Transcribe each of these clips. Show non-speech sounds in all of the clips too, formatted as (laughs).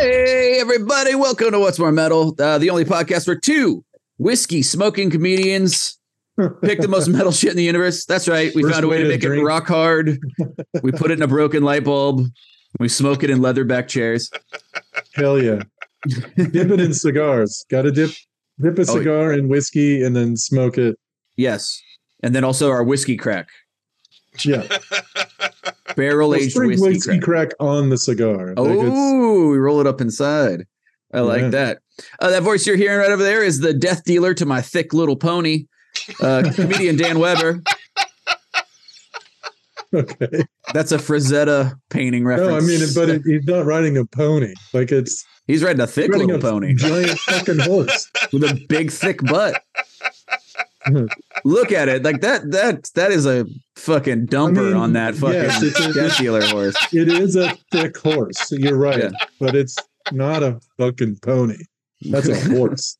Hey, everybody, welcome to What's More Metal, uh, the only podcast where two whiskey smoking comedians pick the most (laughs) metal shit in the universe. That's right. We Worst found a way way to to make it rock hard. (laughs) we put it in a broken light bulb. We smoke it in leatherback chairs. Hell yeah. dip it in cigars. Got to dip dip a Oh, cigar in whiskey and then smoke it. Yes. And then also our whiskey crack, Yeah. (laughs) barrel aged whiskey, whiskey crack. crack. on the cigar. Like Oh, we roll it up inside. I like Yeah. that. Uh, that voice you're hearing right over there is the death dealer to my thick little pony, uh, (laughs) comedian Dan Weber. okay. That's a Frazetta painting reference. No, I mean, but it, he's not riding a pony. Like it's he's riding a thick riding little a pony giant fucking horse. (laughs) with a big thick butt. Look at it, like that. That that is a fucking dumper mean, on that fucking yes, it's a- dealer horse. It is a thick horse. You're right, Yeah. but it's not a fucking pony. That's a (laughs) horse.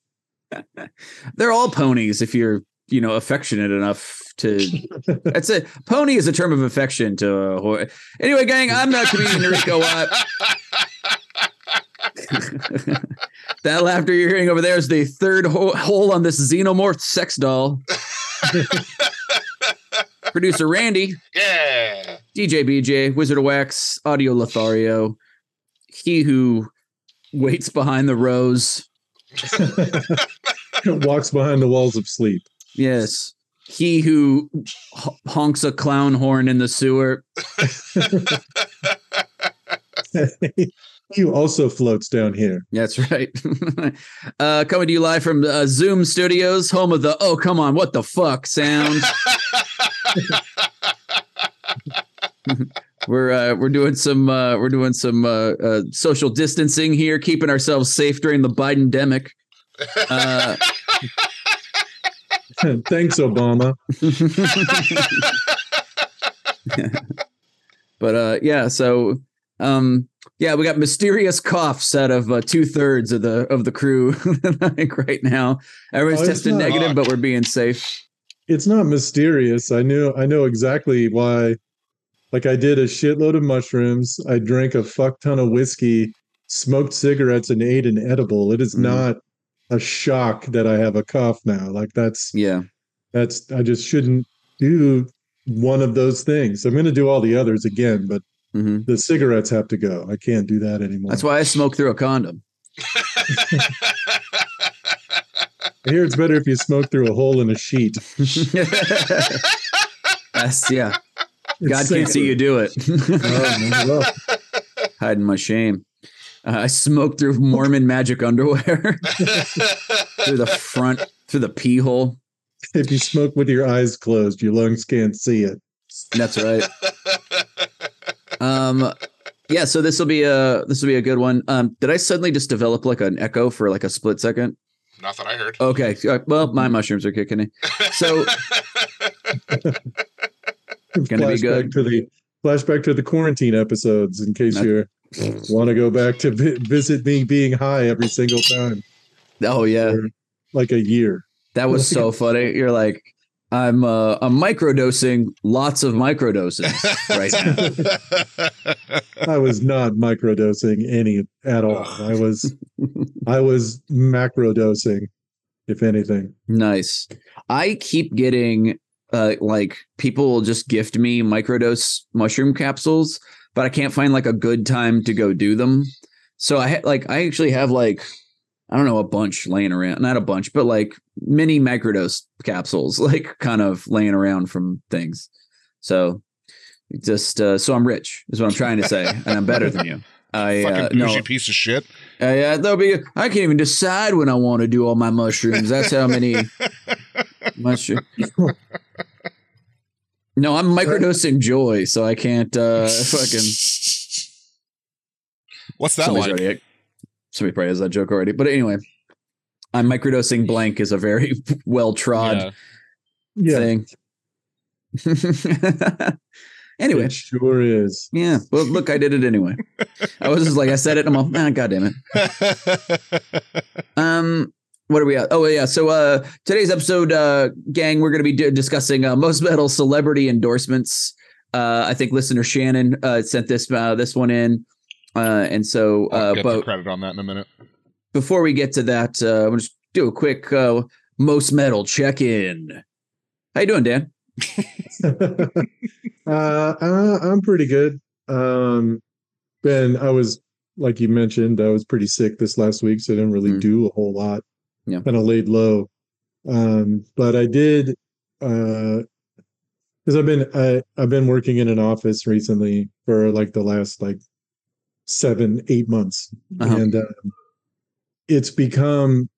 They're all ponies if you're you know affectionate enough to. (laughs) That's a pony is a term of affection to a horse. Anyway, gang, I'm not comedian Nariko Watt. (laughs) that laughter you're hearing over there is the third ho- hole on this xenomorph sex doll. (laughs) Producer Randy, Yeah. DJ BJ, Wizard of Wax, Audio Lothario, he who waits behind the rose, (laughs) Walks behind the walls of sleep. Yes. He who honks a clown horn in the sewer. He also floats down here. That's right. (laughs) uh, coming to you live from uh, Zoom Studios, home of the "Oh come on, what the fuck" sound. (laughs) (laughs) we're uh, we're doing some uh, we're doing some uh, uh, social distancing here, keeping ourselves safe during the Biden demic. Uh, Thanks, Obama. but uh, yeah, so um, yeah, we got mysterious coughs out of uh, two thirds of the of the crew (laughs) like right now. Everyone's Oh, tested negative, but we're being safe. It's not mysterious. I knew I know exactly why. Like I did a shitload of mushrooms. I drank a fuck ton of whiskey, smoked cigarettes, and ate an edible. It is Mhm. not a shock that I have a cough now. Like that's Yeah. that's I just shouldn't do one of those things. I'm gonna do all the others again, but hmm the cigarettes have to go. I can't do that anymore. That's why I smoke through a condom. (laughs) I hear it's better if you smoke through a hole in a sheet. (laughs) That's yeah. It's God can't see you do it. (laughs) Oh, Hiding my shame. Uh, I smoke through Mormon magic underwear through the front, through the pee hole. if you smoke with your eyes closed, your lungs can't see it. That's right. Um, yeah. So this will be a this will be a good one. Um, did I suddenly just develop like an echo for like a split second? Not that I heard. Okay. uh, Well, my mushrooms are kicking in. So (laughs) Gonna be flashback good. to the flashback to the quarantine episodes in case you want to go back to vi- visit me being high every single time oh yeah, for like a year. that was so (laughs) funny. You're like, I'm uh, I'm microdosing lots of microdoses right now. (laughs) I was not microdosing any at all. I was I was macrodosing, if anything. Nice. I keep getting uh like people will just gift me microdose mushroom capsules, but I can't find like a good time to go do them. So I ha- like I actually have like I don't know a bunch laying around, not a bunch, but like mini microdose capsules (laughs) like kind of laying around from things. So just uh so I'm rich is what I'm trying to say and I'm better than you. (laughs) I uh, Fucking no, piece of shit. uh, yeah, there'll be. I can't even decide when I want to do all my mushrooms. That's how many (laughs) mushrooms. No, I'm microdosing joy, so I can't uh fucking. What's that Somebody's like? Already somebody probably has that joke already. But anyway, I'm microdosing blank is a very (laughs) well trod Yeah. Yeah, thing. (laughs) anyway, it sure is. yeah. Well, look, I did it anyway. I was just like, I said it. And I'm like, ah, god damn it. (laughs) Um, what are we at? Oh yeah. So uh, today's episode, uh, gang, we're going to be d- discussing uh, most metal celebrity endorsements. Uh, I think listener Shannon uh, sent this uh, this one in, uh, and so I'll uh, get but credit on that in a minute. before we get to that, uh, I'm just do a quick uh, most metal check in. How you doing, Dan? (laughs) uh, uh, I'm pretty good. Um, Ben, I was like you mentioned, I was pretty sick this last week, so I didn't really Mm. do a whole lot. Yeah. kind of laid low. Um, but I did uh because I've been I, I've been working in an office recently for like the last like seven eight months, Uh-huh. and um, it's become.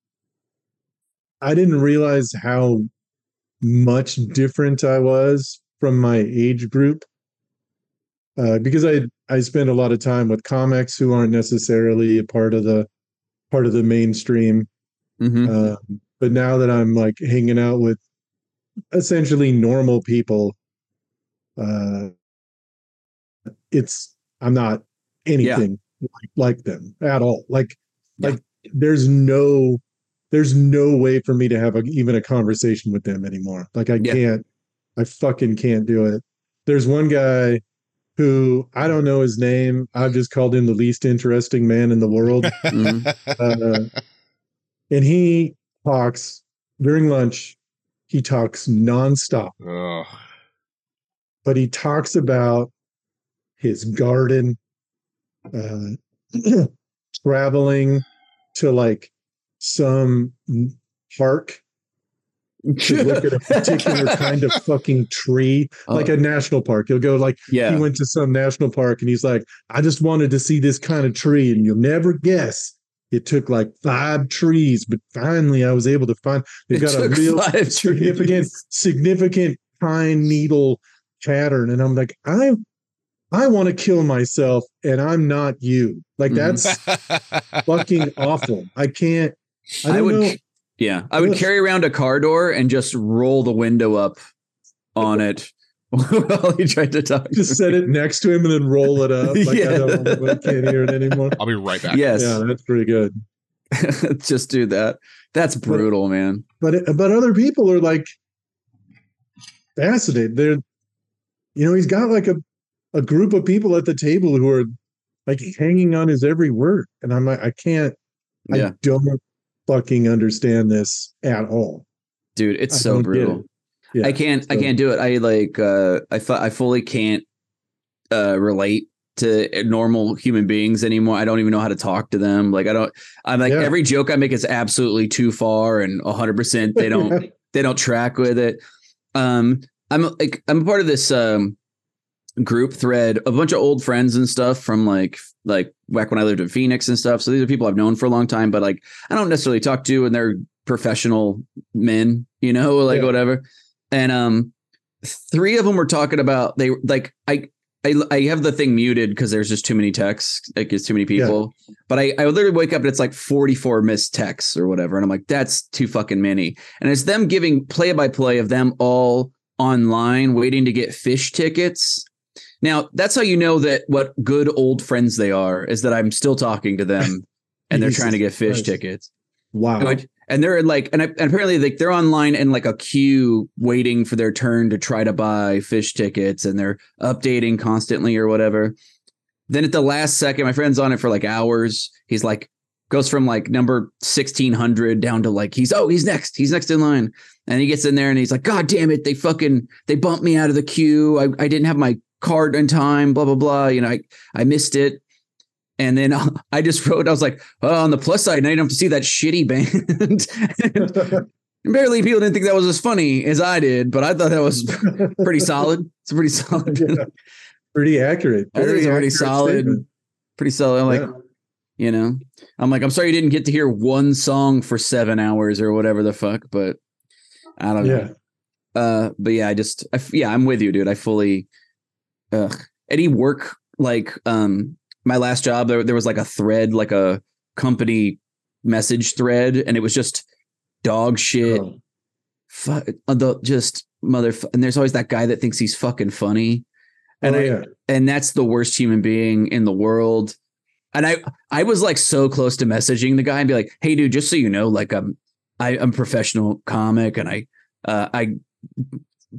I didn't realize how much different I was from my age group. Uh, because I I spend a lot of time with comics who aren't necessarily a part of the part of the mainstream. Mm-hmm. Um, but now that I'm like hanging out with essentially normal people, uh, it's I'm not anything like, like them at all. Like, Yeah. like there's no there's no way for me to have a, even a conversation with them anymore. Like I Yeah. can't, I fucking can't do it. There's one guy who I don't know his name. I've just called him the least interesting man in the world Mhm. (laughs) uh, and he talks during lunch. He talks nonstop, Ugh. but he talks about his garden, uh, (clears throat) traveling to like some park to look at a (laughs) particular kind of fucking tree, like a national park. He'll go like yeah. he went to some national park and he's like, I just wanted to see this kind of tree, and you'll never guess. It took like five trees, but finally I was able to find they've got a real significant, trees. significant pine needle pattern. And I'm like, I I want to kill myself, and I'm not you. Like Mhm. that's (laughs) fucking awful. I can't I I would, know. yeah, I would carry around a car door and just roll the window up on it (laughs) while he tried to talk. Just set it next to him and then roll it up. Like (laughs) Yeah. I don't I can't hear it anymore. I'll be right back. Yes, Yeah, that's pretty good. just do that. That's brutal, man. but it- but other people are like fascinated. They're, you know, he's got like a a group of people at the table who are like hanging on his every word, and I'm like, I can't, Yeah, I don't fucking understand this at all. dude, it's I so brutal. it. Yeah, I can't. I can't do it. I like. uh I. fu- I fully can't uh relate to normal human beings anymore. I don't even know how to talk to them. Like I don't. I'm like Yeah. every joke I make is absolutely too far and 100. percent They (laughs) don't. they don't track with it. Um, I'm like I'm a part of this um group thread, a bunch of old friends and stuff from like like back when I lived in Phoenix and stuff. So these are people I've known for a long time, but like I don't necessarily talk to, and they're professional men, you know, (laughs) like Yeah. whatever. And um, three of them were talking about they like I. I, I have the thing muted because there's just too many texts. Like it's too many Yeah. people. But I, I literally wake up and it's like 44 missed texts or whatever. And I'm like, that's too fucking many. And it's them giving play by play of them all online waiting to get fish tickets. Now, that's how you know that what good old friends they are is that I'm still talking to them (laughs) and they're Jesus trying to get fish Christ. tickets. wow. And I- And they're like, and, I, and apparently like they're online in like a queue waiting for their turn to try to buy fish tickets and they're updating constantly or whatever. Then at the last second, my friend's on it for like hours. He's like, goes from like number 1600 down to like, he's, oh, he's next. He's next in line. And he gets in there and he's like, God damn it. They fucking, they bumped me out of the queue. I, I didn't have my card in time, blah, blah, blah. You know, I, I missed it. And then (laughs) I just wrote, I was like, oh, on the plus side, now you don't have to see that shitty (laughs) band. (laughs) And Barely people didn't think that was as funny as I did, but I thought that was pretty solid. It's a pretty solid. Yeah. Pretty accurate. I think it's pretty solid, statement. pretty solid. I'm like, Yeah. you know, I'm like, I'm sorry you didn't get to hear one song for seven hours or whatever the fuck, but I don't know. Uh, but yeah, I just, I, yeah, I'm with you, dude. I fully, ugh. any work like, um, my last job there, there was like a thread, like a company message thread, and it was just dog shit. Oh, Fu- uh, the just mother. And there's always that guy that thinks he's fucking funny, and oh, I yeah. and that's the worst human being in the world. And I I was like so close to messaging the guy and be like, hey dude, just so you know, like I'm I, I'm a professional comic and I uh, I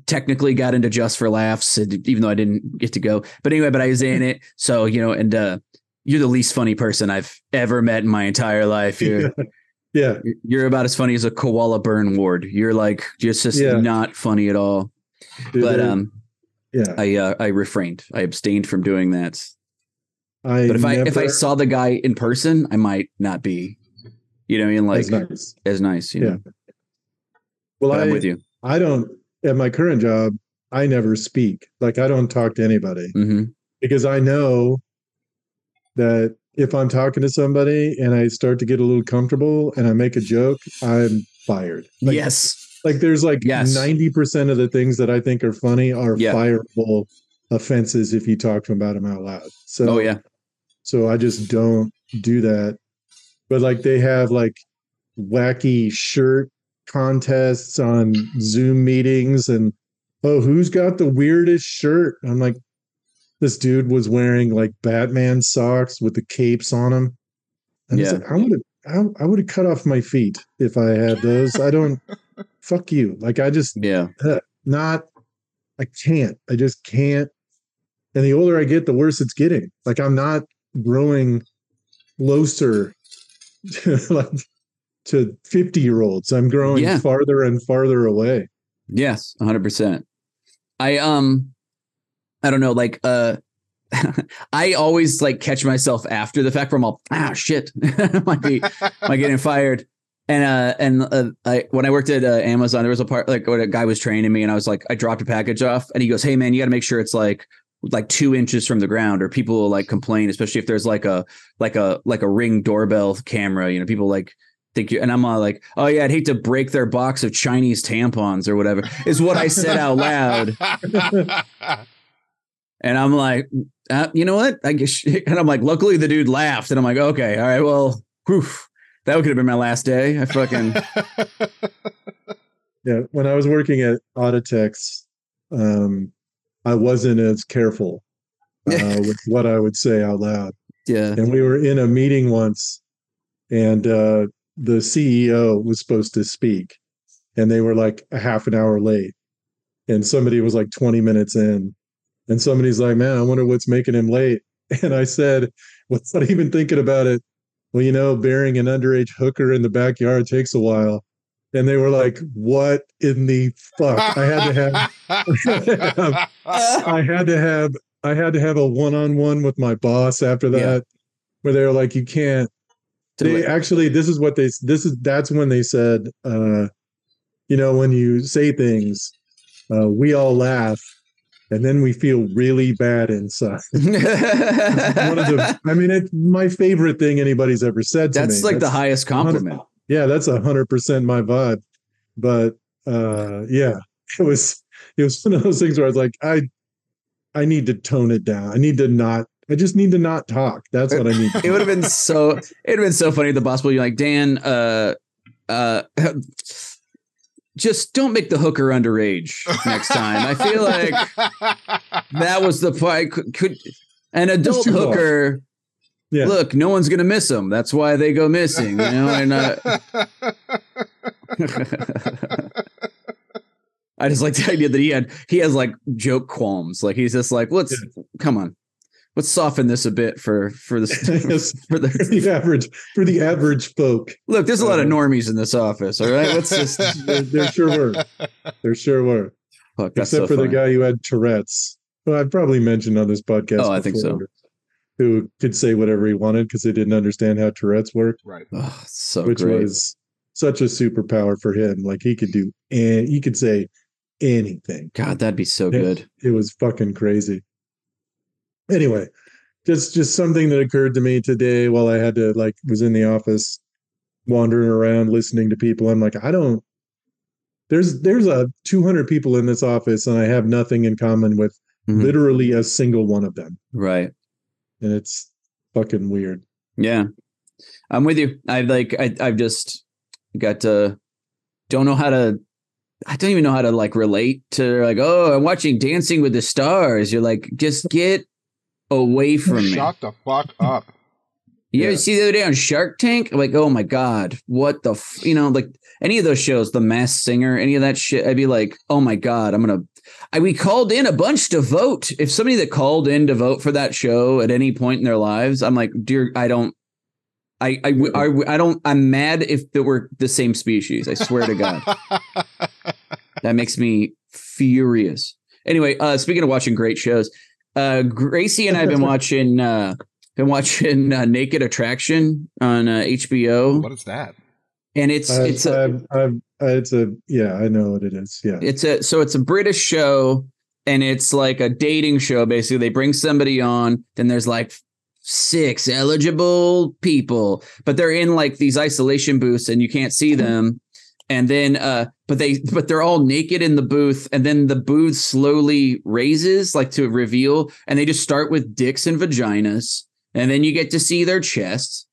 technically got into Just for Laughs, even though I didn't get to go. But anyway, but I was in it. So, you know, and uh you're the least funny person I've ever met in my entire life. You're (laughs) yeah. you're about as funny as a koala burn ward. You're like just just Yeah. not funny at all. Dude, but um yeah. I uh, I refrained. I abstained from doing that. I But if I if I saw the guy in person, I might not be, you know, I mean, like as nice. nice. You Yeah. know? Well, But I, I'm with you. I don't at my current job. I never speak. Like I don't talk to anybody hmm because I know that if I'm talking to somebody and I start to get a little comfortable and I make a joke, I'm fired. Like, yes. Like there's like Yes. ninety percent of the things that I think are funny are Yeah. fireable offenses if you talk about them out loud. So Oh yeah. so I just don't do that. But like they have like wacky shirt contests on Zoom meetings and oh, who's got the weirdest shirt? I'm like, this dude was wearing like Batman socks with the capes on them. And Yeah. like, I would have I, I would have cut off my feet if I had those. I don't (laughs) fuck you. Like I just Yeah. Uh, not I can't. I just can't. And the older I get, the worse it's getting. Like I'm not growing closer to (laughs) like to 50 year olds. I'm growing Yeah. farther and farther away. Yes. hundred percent. I um, I don't know. Like uh, (laughs) I always like catch myself after the fact where I'm all ah shit, (laughs) might be might getting fired. And uh and uh, I when I worked at uh, Amazon, there was a part like when a guy was training me, and I was like, I dropped a package off, and he goes, "Hey man, you got to make sure it's like like two inches from the ground, or people will like complain, especially if there's like a like a like a ring doorbell camera. You know, people like think you." And I'm all like, "Oh yeah, I'd hate to break their box of Chinese tampons or whatever." Is what I said out loud, (laughs) and I'm like, uh, "You know what?" I guess, (laughs) and I'm like, "Luckily the dude laughed," and I'm like, "Okay, all right, well." Whew, that could have been my last day. I fucking (laughs) Yeah. When I was working at Auditex, um, I wasn't as careful uh, with what I would say out loud. yeah. And we were in a meeting once, and uh, the CEO was supposed to speak, and they were like a half an hour late. And somebody was like 20 minutes in, and somebody's like, Man, I wonder what's making him late. (laughs) And I said, "What's Without even thinking about it, well, you know, burying an underage hooker in the backyard takes a while. And they were like, What in the fuck? I had to have (laughs) I had to have I had to have a one-on-one with my boss after that, Yeah. where they were like, "You can't." They actually, this is what they. This is that's when they said, uh, you know, when you say things, uh, we all laugh, and then we feel really bad inside. (laughs) One of the, I mean, it's my favorite thing anybody's ever said to me. That's like the highest compliment. yeah, that's a hundred percent my vibe. But uh yeah, (laughs) it was it was one of those things where I was like, I I need to tone it down. I need to not I just need to not talk. That's what I need. (laughs) It would have been so it would have been so funny the boss you're like, Dan, uh uh just don't make the hooker underage next time. I feel like that was the part could, could an adult hooker Yeah. look, no one's gonna miss them. That's why they go missing, you know, and uh (laughs) I just like the idea that he had he has like joke qualms. Like he's just like, let's come on, let's soften this a bit for for this (laughs) (laughs) Yes. for for the the average for the average folk. look. There's a lot of Uh, normies in this office. All right, let's just (laughs) There, there sure were. There sure were. fuck. Except so for the guy who had Tourette's. Well, I've probably mentioned on this podcast. Oh, I think so. before, Who could say whatever he wanted because they didn't understand how Tourette's worked. right. Oh, it's so which great. was such a superpower for him. Like he could do, and he could say anything. God, that'd be so Yeah. good. It was fucking crazy. Anyway, just just something that occurred to me today while I had to like was in the office, wandering around listening to people. I'm like, I don't. There's there's a 200 people in this office, and I have nothing in common with Mhm. literally a single one of them. Right. And it's fucking weird. Yeah, I'm with you. I like. I I've just got to don't know how to. I don't even know how to like relate to like. Oh, I'm watching Dancing with the Stars. You're like, just get away from me. Shut the fuck up. You ever see the other day on Shark Tank? Like, oh my god, what the f-? you know, like any of those shows, The Masked Singer, any of that shit. I'd be like, oh my god, I'm gonna. I we called in a bunch to vote. If somebody that called in to vote for that show at any point in their lives, I'm like, dear, I don't. I I I, I don't. I'm mad if it were the same species. I swear to God, (laughs) that makes me furious. Anyway, uh, speaking of watching great shows, uh, Gracie and I've been (laughs) watching. Uh, been watching uh, Naked Attraction on uh, HBO, what is that? and it's I've, it's a I've, I've, it's a yeah, I know what it is. Yeah, it's a so it's a British show, and it's like a dating show. Basically, they bring somebody on, then there's like six eligible people, but they're in like these isolation booths, and you can't see them. And then, uh, but they, but they're all naked in the booth, and then the booth slowly raises, like to reveal, and they just start with dicks and vaginas, and then you get to see their chests,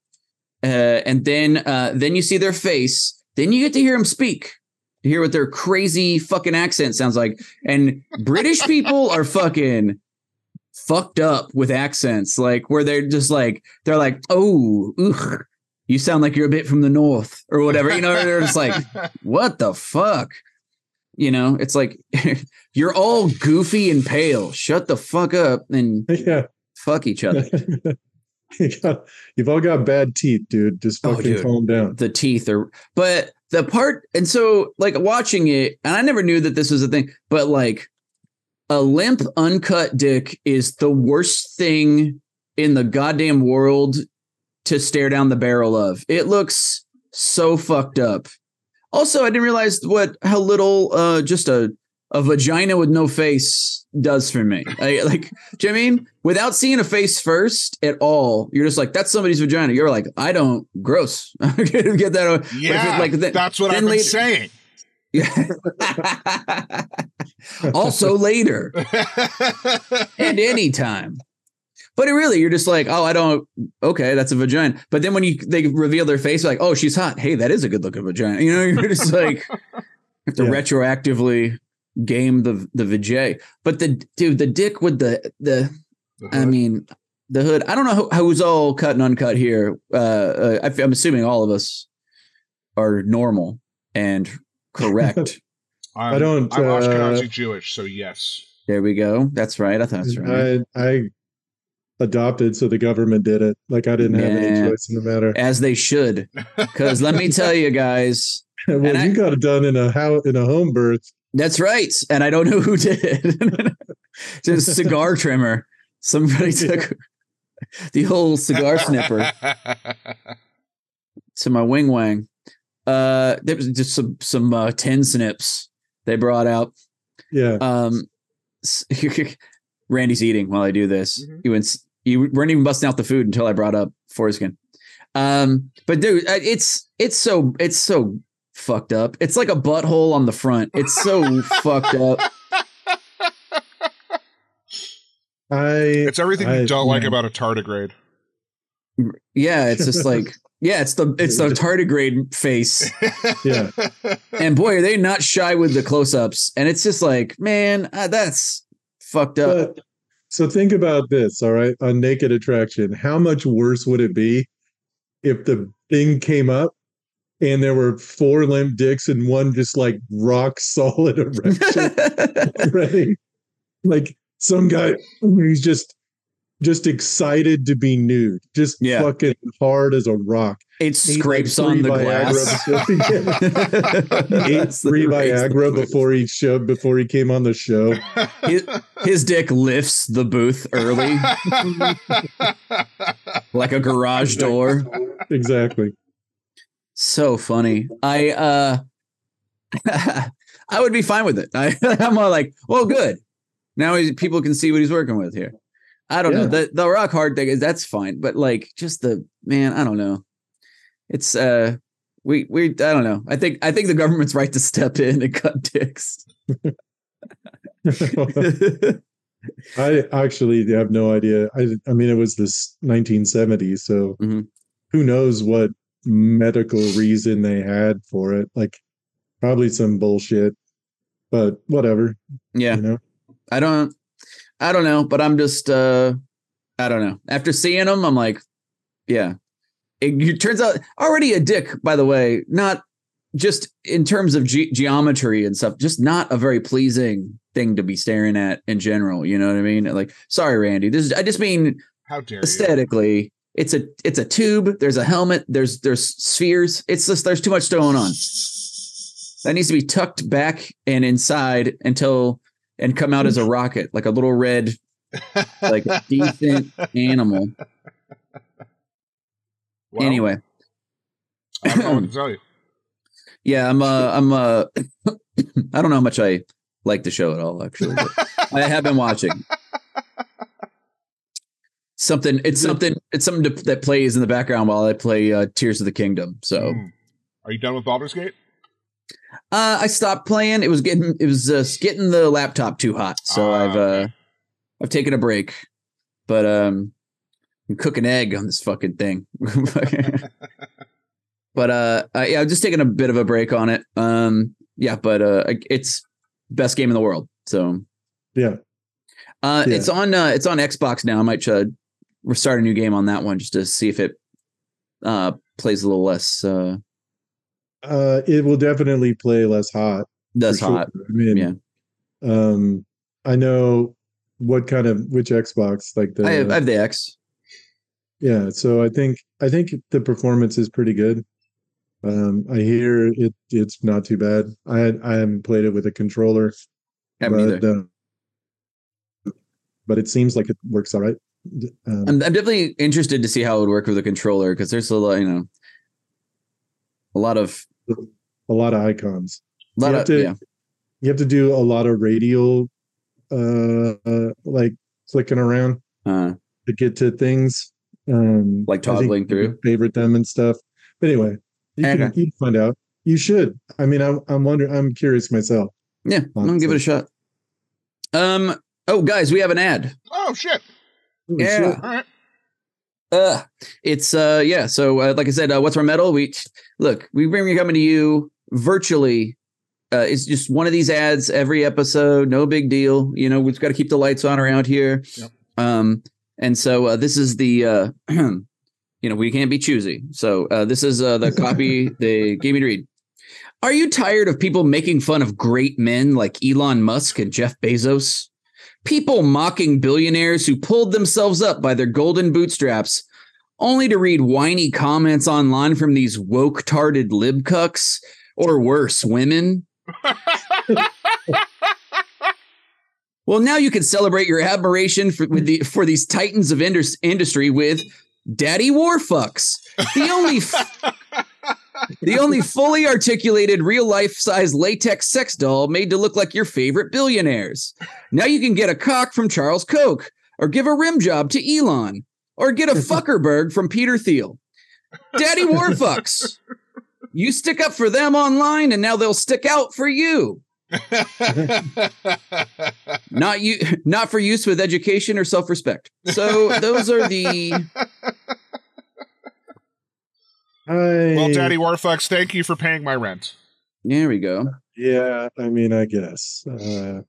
uh, and then, uh, then you see their face, then you get to hear them speak, to hear what their crazy fucking accent sounds like, and British people are fucking fucked up with accents, like where they're just like they're like, oh, ugh, you sound like you're a bit from the north or whatever. You know, they're just like, (laughs) what the fuck? You know, it's like (laughs) you're all goofy and pale. Shut the fuck up and yeah. fuck each other. (laughs) You got- You've all got bad teeth, dude. Just Oh, fucking dude. calm down. the teeth are but the part and so like watching it and i never knew that this was a thing but like a limp uncut dick is the worst thing in the goddamn world to stare down the barrel of it looks so fucked up also i didn't realize what how little uh just a a vagina with no face does for me I, (laughs) like do you know I mean without seeing a face first at all you're just like that's somebody's vagina you're like i don't gross (laughs) get that out. yeah, like that- that's what I've been later- saying. Yeah. (laughs) also later and anytime. But it really, you're just like, oh, I don't. Okay, that's a vagina. But then when you they reveal their face, like, oh, she's hot. Hey, that is a good looking vagina. You know, (laughs) you're just like, have to Yeah. retroactively game the the vajay. But the dude, the dick with the the, I mean, the hood. I don't know who, who's all cut and uncut here. Uh, uh, I, I'm assuming all of us are normal and correct. (laughs) I'm, I don't, I'm uh, Ashkenazi Jewish, so yes. There we go. That's right. I thought that's right. I I adopted, so the government did it. Like I didn't have Yeah. any choice in the matter. As they should. (laughs) Because let me tell you guys, (laughs) well, and I- you got it done in a how in a home birth. that's right. And I don't know who did. (laughs) Just cigar trimmer. Somebody took the whole cigar snipper to my wing wang. Uh, there was just some some uh, tin snips they brought out. Yeah, Um, Randy's eating while I do this. Mhm. You ins- you weren't even busting out the food until I brought up foreskin. Um, but dude, uh, it's it's so it's so fucked up. It's like a butthole on the front. It's so (laughs) fucked up. I. It's everything I- you don't like about a tardigrade. Yeah, it's just like yeah, it's the it's the (laughs) tardigrade face. Yeah. (laughs) And boy, are they not shy with the close-ups. And it's just like, man, uh, that's fucked up. But, so think about this, all right? On Naked Attraction, how much worse would it be if the thing came up and there were four limp dicks and one just like rock (laughs) solid erection (laughs) ready? Like some guy he's just just excited to be nude, just Yeah. fucking hard as a rock. it Ate, like, scrapes on the Viagra glass. before he- Ate That's the three. Viagra before he showed before he came on the show. his, his dick lifts the booth early like a garage door. Exactly. So funny. I uh (laughs) I would be fine with it. I, (laughs) I'm all like, well, good. Now he's, people can see what he's working with here. I don't know. The the rock hard thing is that's fine, but like just the man, I don't know. It's uh we we I don't know. I think I think the government's right to step in and cut dicks. (laughs) I actually have no idea. I I mean, it was this 1970, so Mhm. who knows what medical reason they had for it? Like, probably some bullshit, but whatever. Yeah. You know, I don't I don't know, but I'm just uh I don't know. After seeing him, I'm like, yeah. It, it turns out already a dick, by the way, not just in terms of ge- geometry and stuff, just not a very pleasing thing to be staring at in general. You know what I mean? Like, sorry, Randy. This is I just mean How dare you? aesthetically. It's a it's a tube. There's a helmet. There's there's spheres. It's just there's too much going on. That needs to be tucked back and inside until and come out as a (laughs) rocket, like a little red, like a decent animal. Well, anyway, I don't know what to (laughs) tell you. yeah, I'm uh I'm uh (coughs) I don't know how much I like the show at all, actually. but I have been watching. Something it's something it's something to, that plays in the background while I play uh, Tears of the Kingdom. So Hmm. Are you done with Baldur's Gate? Uh, I stopped playing. It was getting it was uh, getting the laptop too hot, so Ah, I've uh. I've taken a break. But um, I'm cooking egg on this fucking thing. (laughs) but uh, uh, yeah, I'm just taking a bit of a break on it. Um, yeah, but uh, it's best game in the world. So yeah. uh, Yeah. it's on uh, it's on Xbox now. I might uh, restart a new game on that one just to see if it uh plays a little less uh Uh, it will definitely play less hot. sure. hot. I mean, Yeah. Um, I know what kind of which Xbox like the I have, I have the X. yeah. So I think I think the performance is pretty good. Um, I hear it it's not too bad. I had, I haven't played it with a controller, Haven't either. but uh, but it seems like it works all right. Um, I'm, I'm definitely interested to see how it would work with a controller because there's a lot, you know, a lot of, a lot of icons. lot You of, have to- yeah, You have to do a lot of radial, uh, uh like clicking around uh, to get to things. Um, Like I toggling through? Favorite them and stuff. But anyway, you can, you find out. You should. I mean, I'm I'm wondering. I'm curious myself. yeah. I'm gonna give it a shot. Um. Oh, guys, we have an ad. Oh shit! Oh, Yeah. shit. All right. Uh, it's uh, yeah. So, uh, like I said, uh, What's More Metal? We look, we bring you coming to you virtually. Uh, it's just one of these ads every episode. No big deal. You know, we've got to keep the lights on around here. Yep. Um, and so uh, this is the uh, (clears throat) you know, we can't be choosy. So uh, this is uh, the (laughs) copy they gave me to read. Are you tired of people making fun of great men like Elon Musk and Jeff Bezos? People mocking billionaires who pulled themselves up by their golden bootstraps, only to read whiny comments online from these woke tarded lib cucks, or worse, women? (laughs) Well, now you can celebrate your admiration for with the for these titans of indus- industry with Daddy Warfucks, the only f- (laughs) the only fully articulated real life size latex sex doll made to look like your favorite billionaires. Now you can get a cock from Charles Koch, or give a rim job to Elon, or get a fuckerberg from Peter Thiel. Daddy Warfucks, you stick up for them online, and now they'll stick out for you. (laughs) Not you, not for use with education or self respect. So those are the I, well, Daddy Warfucks, thank you for paying my rent. There we go. Yeah, I mean, I guess. Uh,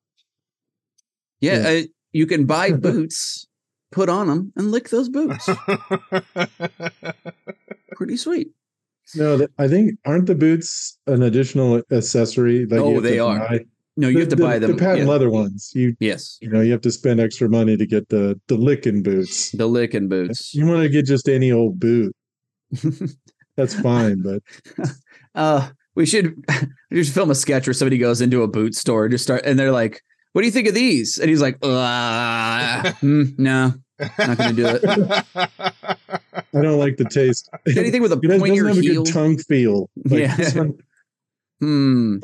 Yeah, Yeah. Uh, you can buy (laughs) boots, put on them, and lick those boots. (laughs) Pretty sweet. no, th- I think aren't the boots an additional accessory? That Oh, you have they to are. buy? No, you The- have to the- buy them. The patent yeah. leather ones. You Yes, you know you have to spend extra money to get the the licking boots. the licking boots. You want to get just any old boot. (laughs) That's fine, but (laughs) uh, we should (laughs) we should film a sketch where somebody goes into a boot store and just start, and they're like, "What do you think of these?" And he's like, uh, (laughs) mm, "No, not gonna do it." I don't like the taste. Anything with a It doesn't pointier have a good tongue feel. Like, Yeah. this one- Hmm.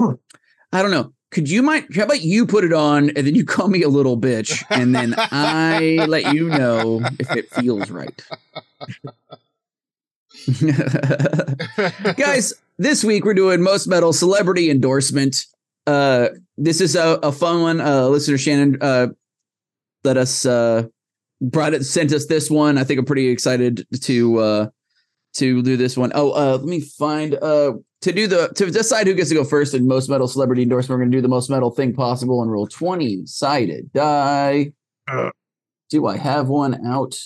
I don't know. Could you might how about you put it on and then you call me a little bitch and then I let you know if it feels right. (laughs) Guys, this week we're doing most metal celebrity endorsement. Uh this is a, a fun one. Uh listener Shannon uh let us uh brought it sent us this one. I think I'm pretty excited to uh to do this one. Oh, uh let me find uh to do the to decide who gets to go first in most metal celebrity endorsement. We're gonna do the most metal thing possible and roll 20 sided die. Uh. do I have one out?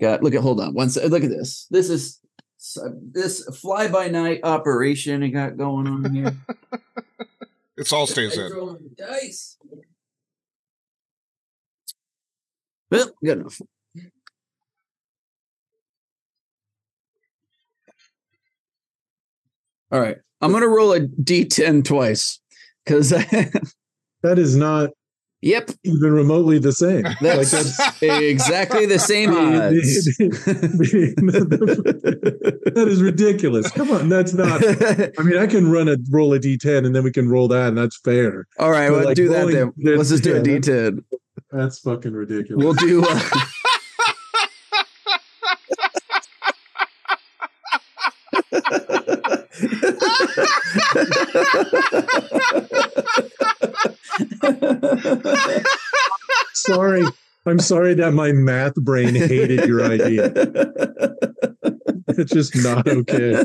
Got look at hold on one sec. Look at this. This is this fly by night operation I got going on here. (laughs) It's all stays in. Rolling the dice. Well, good enough. All right. I'm gonna roll a D10 twice. Cause (laughs) That is not yep, even remotely the same. (laughs) Like that's that's (laughs) exactly the same (laughs) odds. that is ridiculous. Come on, that's not. I mean, I can run a roll a d10 and then we can roll that, and that's fair. All right, But, we'll like, do that then. Let's just do a yeah, that- D10. That's fucking ridiculous. We'll do uh, sorry, I'm sorry that my math brain hated your idea. It's just not okay. (laughs)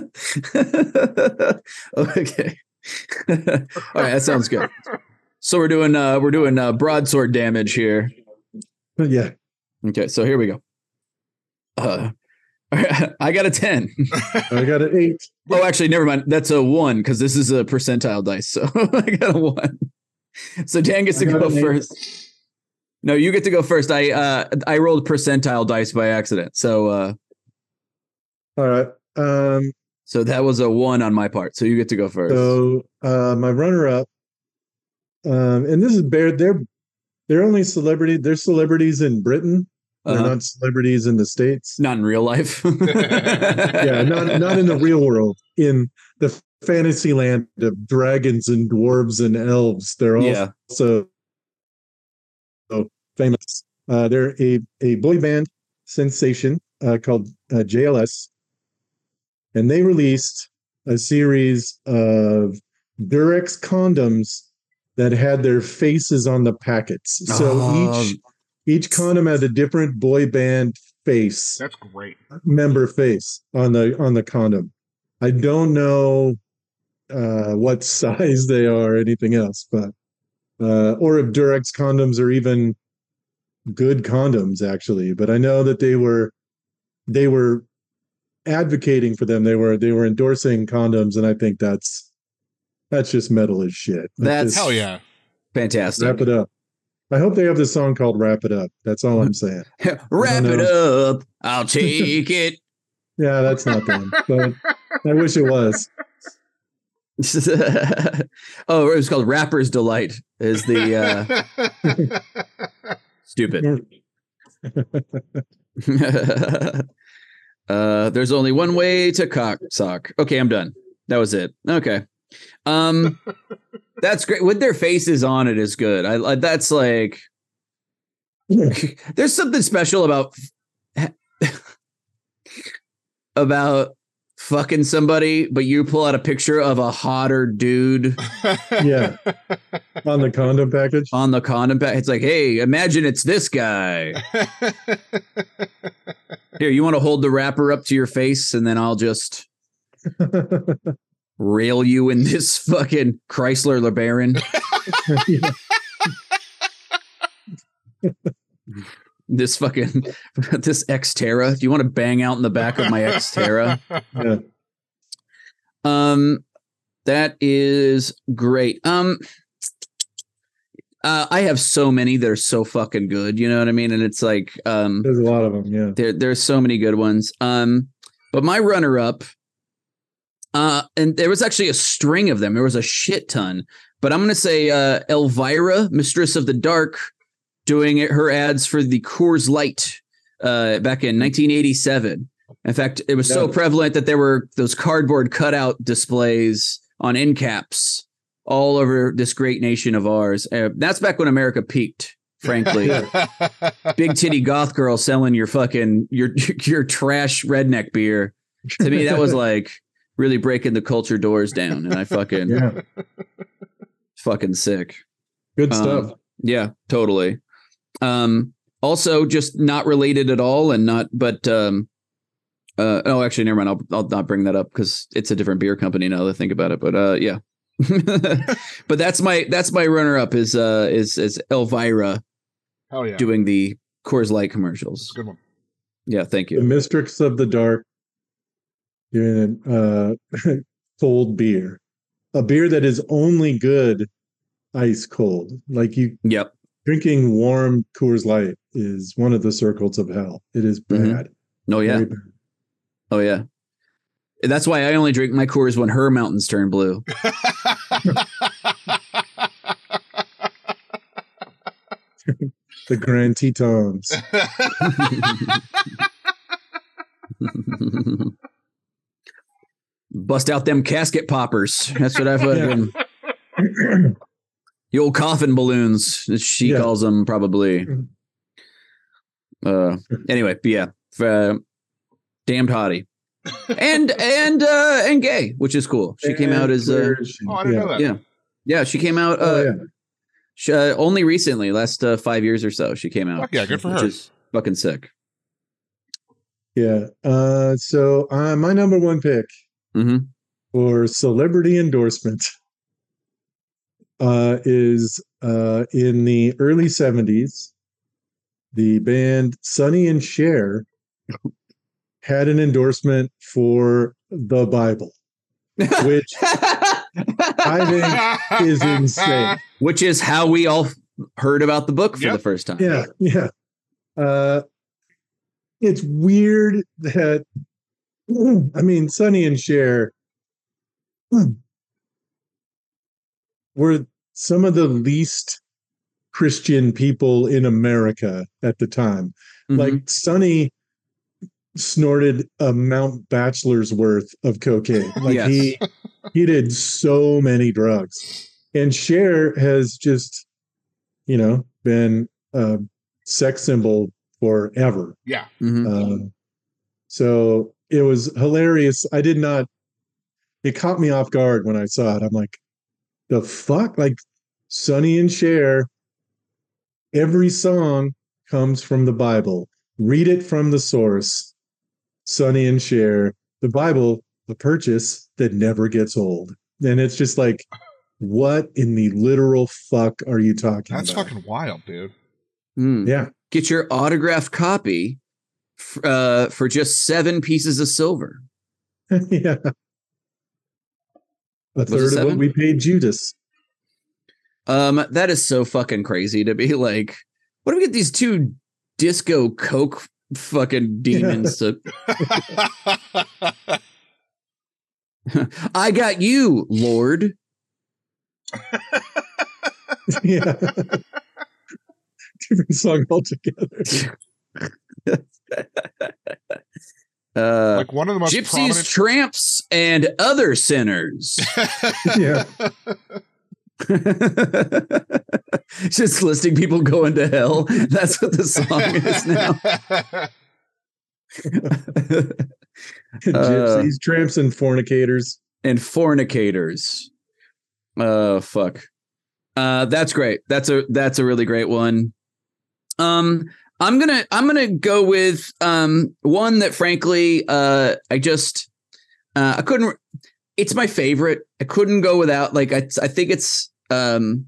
okay. All right, that sounds good. So we're doing uh we're doing uh broadsword damage here. Yeah, Okay, so here we go. Uh (laughs) I got a 10. I got an eight. Oh, actually, never mind. That's a one because this is a percentile dice. So (laughs) I got a one. So Dan gets to go first. eight. No, you get to go first. I uh I rolled percentile dice by accident. So uh All right. Um. so that was a one on my part. So you get to go first. So uh, my runner-up, um, and this is bear. They're they're only celebrity. They're celebrities in Britain. They're Uh-huh. not celebrities in the states. Not in real life. (laughs) yeah, not not in the real world. In the fantasy land of dragons and dwarves and elves, they're yeah. also so famous. Uh, they're a a boy band sensation uh, called uh, JLS, and they released a series of Durex condoms that had their faces on the packets. So Oh. each each condom had a different boy band face That's great. member face on the on the condom. I don't know uh, what (laughs) size they are or anything else, but uh, or if Durex condoms are even good condoms actually. But I know that they were they were advocating for them. They were they were endorsing condoms, and I think that's that's just metal as shit. Like, That's- just Hell yeah. Fantastic. wrap it up. I hope they have this song called "Wrap It Up." That's all I'm saying. (laughs) Wrap it up. I'll (laughs) take it. Yeah, that's not them, but I wish it was. (laughs) oh, it was called Rapper's Delight. Is the uh stupid. (laughs) uh there's only one way to cock sock. Okay, I'm done. That was it. Okay. Um (laughs) that's great. With their faces on it is good. I, I that's like (laughs) there's something special about about fucking somebody, but you pull out a picture of a hotter dude (laughs) Yeah. on the condom package. on the condom pack. It's like, hey, imagine it's this guy. (laughs) Here, you want to hold the wrapper up to your face, and then I'll just (laughs) rail you in this fucking Chrysler LeBaron. This fucking (laughs) this Xterra. Do you want to bang out in the back of my Xterra? (laughs) yeah. Um, that is great. Um, uh, I have so many that are so fucking good. You know what I mean? And it's like, um, There's a lot of them. Yeah. there there's so many good ones. Um, but my runner up, uh, and there was actually a string of them. There was a shit ton. But I'm gonna say uh, Elvira, Mistress of the Dark, doing it, her ads for the Coors Light uh, back in 1987. In fact, it was so prevalent that there were those cardboard cutout displays on end caps all over this great nation of ours. Uh, that's back when America peaked. Frankly, (laughs) big titty goth girl selling your fucking your (laughs) your trash redneck beer. To me, that was like really breaking the culture doors down, and I fucking Yeah. fucking sick. Good Um, stuff. Yeah, totally. Um, also, just not related at all, and not, but um, uh, oh, actually, never mind. I'll I'll not bring that up because it's a different beer company now that I think about it. But uh, yeah. (laughs) but that's my that's my runner up is uh is is Elvira Hell yeah. doing the Coors Light commercials. Good one. Yeah, thank The you. Mistress of the Dark doing an uh (laughs) cold beer. A beer that is only good ice cold. Like you Yep. Drinking warm Coors Light is one of the circles of hell. It is mm-hmm. bad. Oh yeah. Bad. Oh yeah. That's why I only drink my Coors when her mountains turn blue. (laughs) (laughs) The Grand Tetons. (laughs) Bust out them casket poppers. That's what i've fucking (clears throat) the old coffin balloons, as she Yeah. calls them, probably. Mhm. Uh, anyway, but yeah, uh, damned hottie, (laughs) and and uh, and gay, which is cool. She came out as uh, where is she? Oh, I didn't yeah. know that. yeah, yeah. She came out uh, Oh, yeah. sh- uh, only recently, last uh, five years or so. She came out. Fuck yeah, good for which her. is fucking sick. Yeah. Uh, so uh, my number one pick hmm for celebrity endorsement (laughs) uh, is uh, in the early 70s. The band Sonny and Cher had an endorsement for the Bible, which I think is insane. (laughs) which is how we all heard about the book for Yep. the first time. Yeah, yeah. Uh, it's weird that I mean, Sonny and Cher were some of the least Christian people in America at the time. Mhm. Like Sonny snorted a Mount Bachelor's worth of cocaine. (laughs) Like Yes. he he did so many drugs. And Cher has just, you know, been a sex symbol forever. yeah. Mhm. Um, so it was hilarious. I did not. It caught me off guard when I saw it. I'm like, the fuck? Like Sonny and Cher. Every song comes from the Bible. Read it from the source. Sonny and Cher. The Bible, a purchase that never gets old. And it's just like, what in the literal fuck are you talking That's about? fucking wild, dude. Mm. yeah. Get your autographed copy f- uh, for just seven pieces of silver. (laughs) yeah. A third of what we paid Judas. Um, that is so fucking crazy to be (laughs) like, what do we get these two disco coke fucking (laughs) demons to? (laughs) I got you, Lord. yeah. Different song altogether. Uh, like one of the most gypsies, tramps, and other sinners. (laughs) Yeah. (laughs) Just listing people going to hell. That's what the song is now. (laughs) Gypsies, tramps, and fornicators. and fornicators. Oh fuck. Uh that's great. That's a that's a really great one. Um I'm going to I'm going to go with um one that frankly uh I just uh I couldn't it's my favorite. I couldn't go without like I I think it's um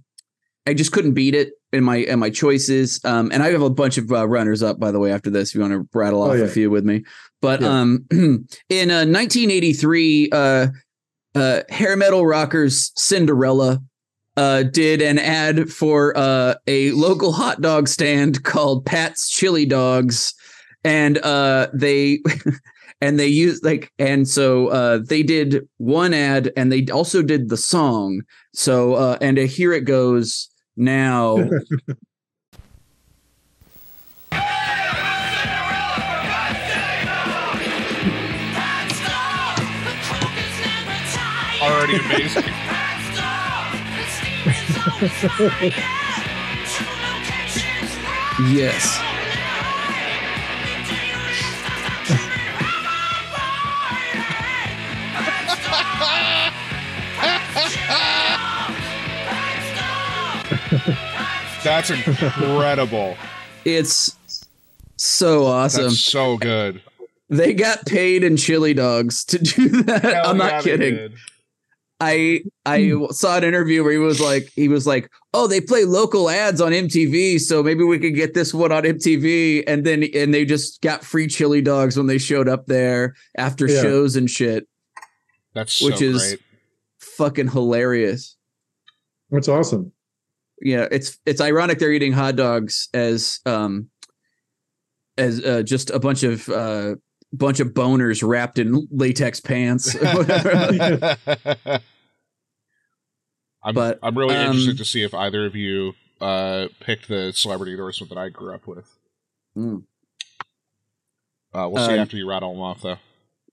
I just couldn't beat it in my in my choices. Um and I have a bunch of uh, runners up by the way after this if you want to rattle Oh, off yeah. a few with me. But Yeah. um (clears throat) in uh, 1983 uh uh, hair metal rockers Cinderella uh, did an ad for uh, a local hot dog stand called Pat's Chili Dogs, and uh, they (laughs) and they used like and so uh, they did one ad and they also did the song. So uh, and here it goes now. (laughs) Already amazing. (laughs) (laughs) yes. (laughs) That's incredible. It's so awesome. That's so good. They got paid in chili dogs to do that. Hell I'm not yeah, they kidding. Did. I I saw an interview where he was like he was like, "Oh, they play local ads on MTV, so maybe we could get this one on MTV." And then and they just got free chili dogs when they showed up there after Yeah. shows and shit. That's so Which is- great. Fucking hilarious. That's awesome. Yeah, it's it's ironic they're eating hot dogs as um as uh, just a bunch of uh bunch of boners wrapped in latex pants. (laughs) I'm, But, I'm really um, interested to see if either of you uh, picked the celebrity endorsement that I grew up with. Mm. Uh, we'll see Uh, after you rattle them off, though.